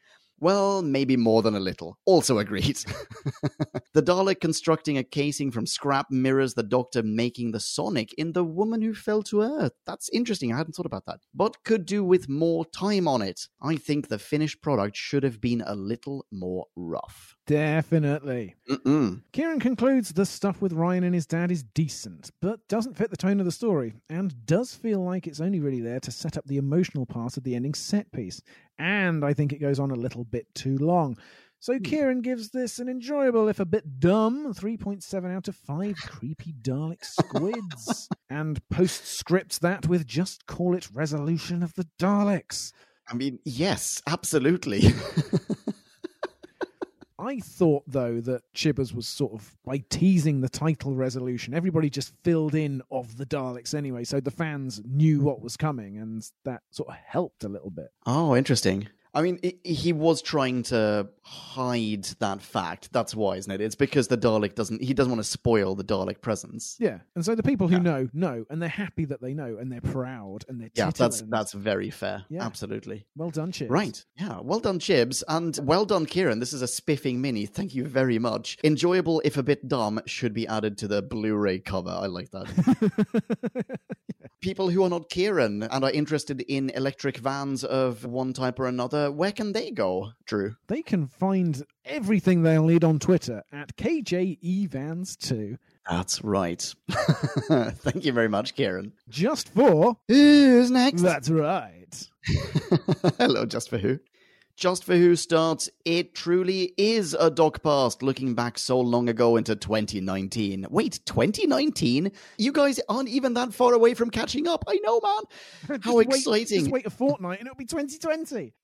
Well, maybe more than a little. Also agreed. the Dalek constructing a casing from scrap mirrors the Doctor making the Sonic in The Woman Who Fell to Earth. That's interesting. I hadn't thought about that. But could do with more time on it. I think the finished product should have been a little more rough. Definitely. Mm-mm. Kieran concludes the stuff with Ryan and his dad is decent, but doesn't fit the tone of the story, and does feel like it's only really there to set up the emotional part of the ending set piece. And I think it goes on a little bit too long. So hmm. Kieran gives this an enjoyable, if a bit dumb, 3.7 out of 5 creepy Dalek squids. and postscripts that with just call it Resolution of the Daleks. I mean, yes, absolutely. I thought though that Chibbers was sort of by teasing the title resolution, everybody just filled in of the Daleks anyway, so the fans knew what was coming, and that sort of helped a little bit. oh, interesting. I mean, he was trying to hide that fact. That's why, isn't it? It's because the Dalek doesn't. He doesn't want to spoil the Dalek presence. Yeah, and so the people who Yeah. know know, and they're happy that they know, and they're proud, and they're Yeah, that's that's very fair. Yeah. Absolutely. well done, Chips. Right. Yeah. Well done, Chibs. And well done, Kieran. This is a spiffing mini. Thank you very much. Enjoyable, if a bit dumb, should be added to the Blu ray cover. I like that. People who are not Kieran and are interested in electric vans of one type or another, where can they go, Drew? they can find everything they'll need on Twitter at KJEvans2 That's right. Thank you very much, Kieran. just for. Who's next? That's right. Hello, Just for Who. Just for Who starts, it truly is a doc past looking back so long ago into 2019. Wait, 2019? You guys aren't even that far away from catching up. I know, man. How wait- exciting. Just wait a fortnight and it'll be 2020.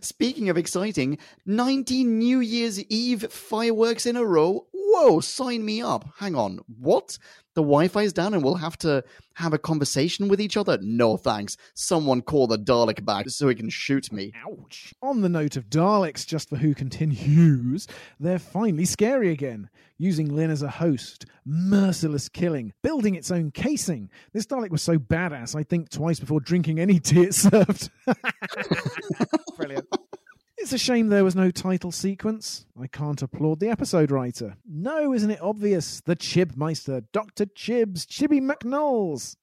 Speaking of exciting, 19 New Year's Eve fireworks in a row. Whoa, sign me up. Hang on, what? The Wi Fi's down and we'll have to have a conversation with each other? No thanks. Someone call the Dalek back so he can shoot me. Ouch. On the note of Daleks, just for who continues, they're finally scary again. Using Lin as a host, merciless killing, building its own casing. This Dalek was so badass, I think twice before drinking any tea it served. Brilliant. It's a shame there was no title sequence. I can't applaud the episode writer. No, isn't it obvious? The Chibmeister, Dr. Chibs, Chibby McNulls.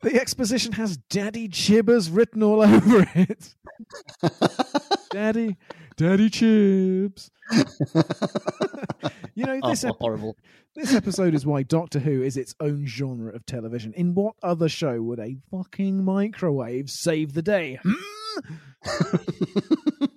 The exposition has Daddy Chibbers written all over it. Daddy, Daddy Chibs. you know, this, oh, ep- horrible. this episode is why Doctor Who is its own genre of television. In what other show would a fucking microwave save the day? Hmm?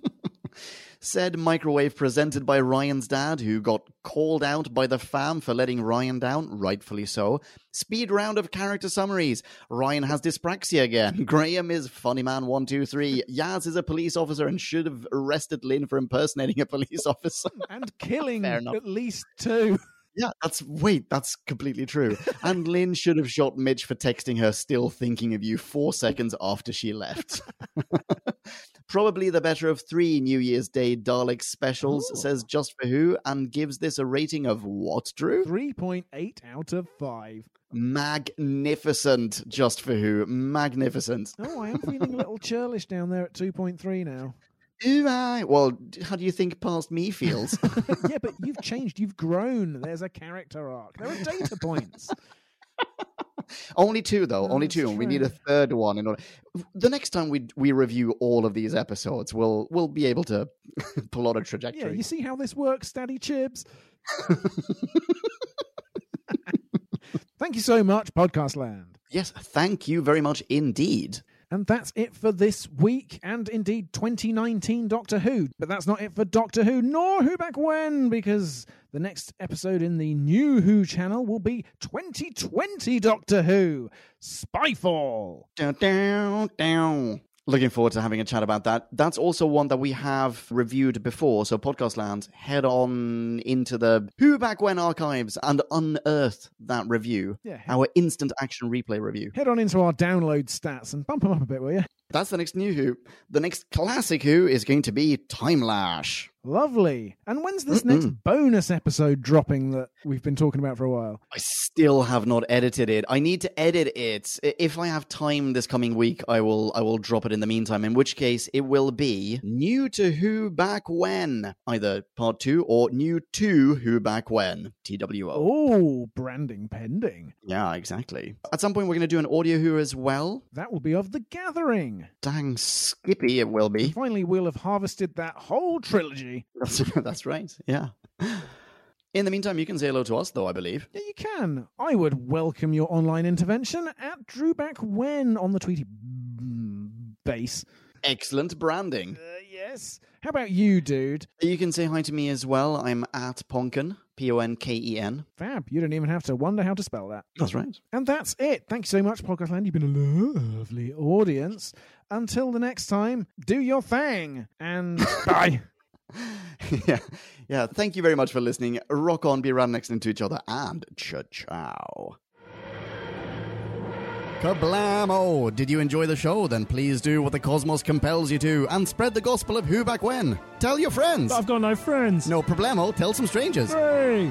Said microwave presented by Ryan's dad, who got called out by the fam for letting Ryan down, rightfully so. Speed round of character summaries. Ryan has dyspraxia again. Graham is funny man one two three. Yaz is a police officer and should have arrested Lin for impersonating a police officer. And killing at least two. Yeah, that's wait, that's completely true. and Lin should have shot Mitch for texting her still thinking of you four seconds after she left. Probably the better of three New Year's Day Dalek specials, Ooh. says Just for Who, and gives this a rating of what, Drew? 3.8 out of 5. Magnificent, Just for Who. Magnificent. Oh, I am feeling a little churlish down there at 2.3 now. Do I? Well, how do you think past me feels? yeah, but you've changed. You've grown. There's a character arc. There are data points. only two, though. Only two, and we need a third one. In order. The next time we we review all of these episodes, we'll we'll be able to plot a trajectory. Yeah, you see how this works, Daddy Chibs? Thank you so much, Podcast Land. yes, thank you very much indeed. And that's it for this week, and indeed 2019 Doctor Who. But that's not it for Doctor Who, nor Who Back When, because the next episode in the new Who channel will be 2020 Doctor Who Spyfall. Down, down, down. Looking forward to having a chat about that. That's also one that we have reviewed before. So, Podcast Land, head on into the Who Back When archives and unearth that review. Yeah, Our instant action replay review. head on into our download stats and bump them up a bit, will you? That's the next new Who. The next classic Who is going to be Timelash. Lovely. And when's this next bonus episode dropping that we've been talking about for a while? I still have not edited it. I need to edit it. If I have time this coming week, I will I will drop it in the meantime. In which case it will be new to Who Back When, either part 2 or new to Who Back When, TWO. Oh, branding pending. Yeah, exactly. At some point we're going to do an audio Who as well. That will be of the gathering. Dang skippy it will And be. finally, we'll have harvested that whole trilogy. That's, that's right. Yeah. In the meantime, you can say hello to us though, I believe. Yeah, you can. I would welcome your online intervention at Drewback When on the Tweety base. Excellent branding. Uh, yes. How about you, dude? You can say hi to me as well. I'm at Ponken, P O N K E N. Fab. You don't even have to wonder how to spell that. That's right. And that's it. Thank you so much, Podcast Land. You've been a lovely audience. Until the next time, do your thing. And bye. yeah. Yeah. Thank you very much for listening. Rock on, be around next into each other, and cha ciao. Kablamo! Oh, did you enjoy the show? Then please do what the cosmos compels you to and spread the gospel of who back when. Tell your friends. I've got no friends. No problemo, tell some strangers. Hey!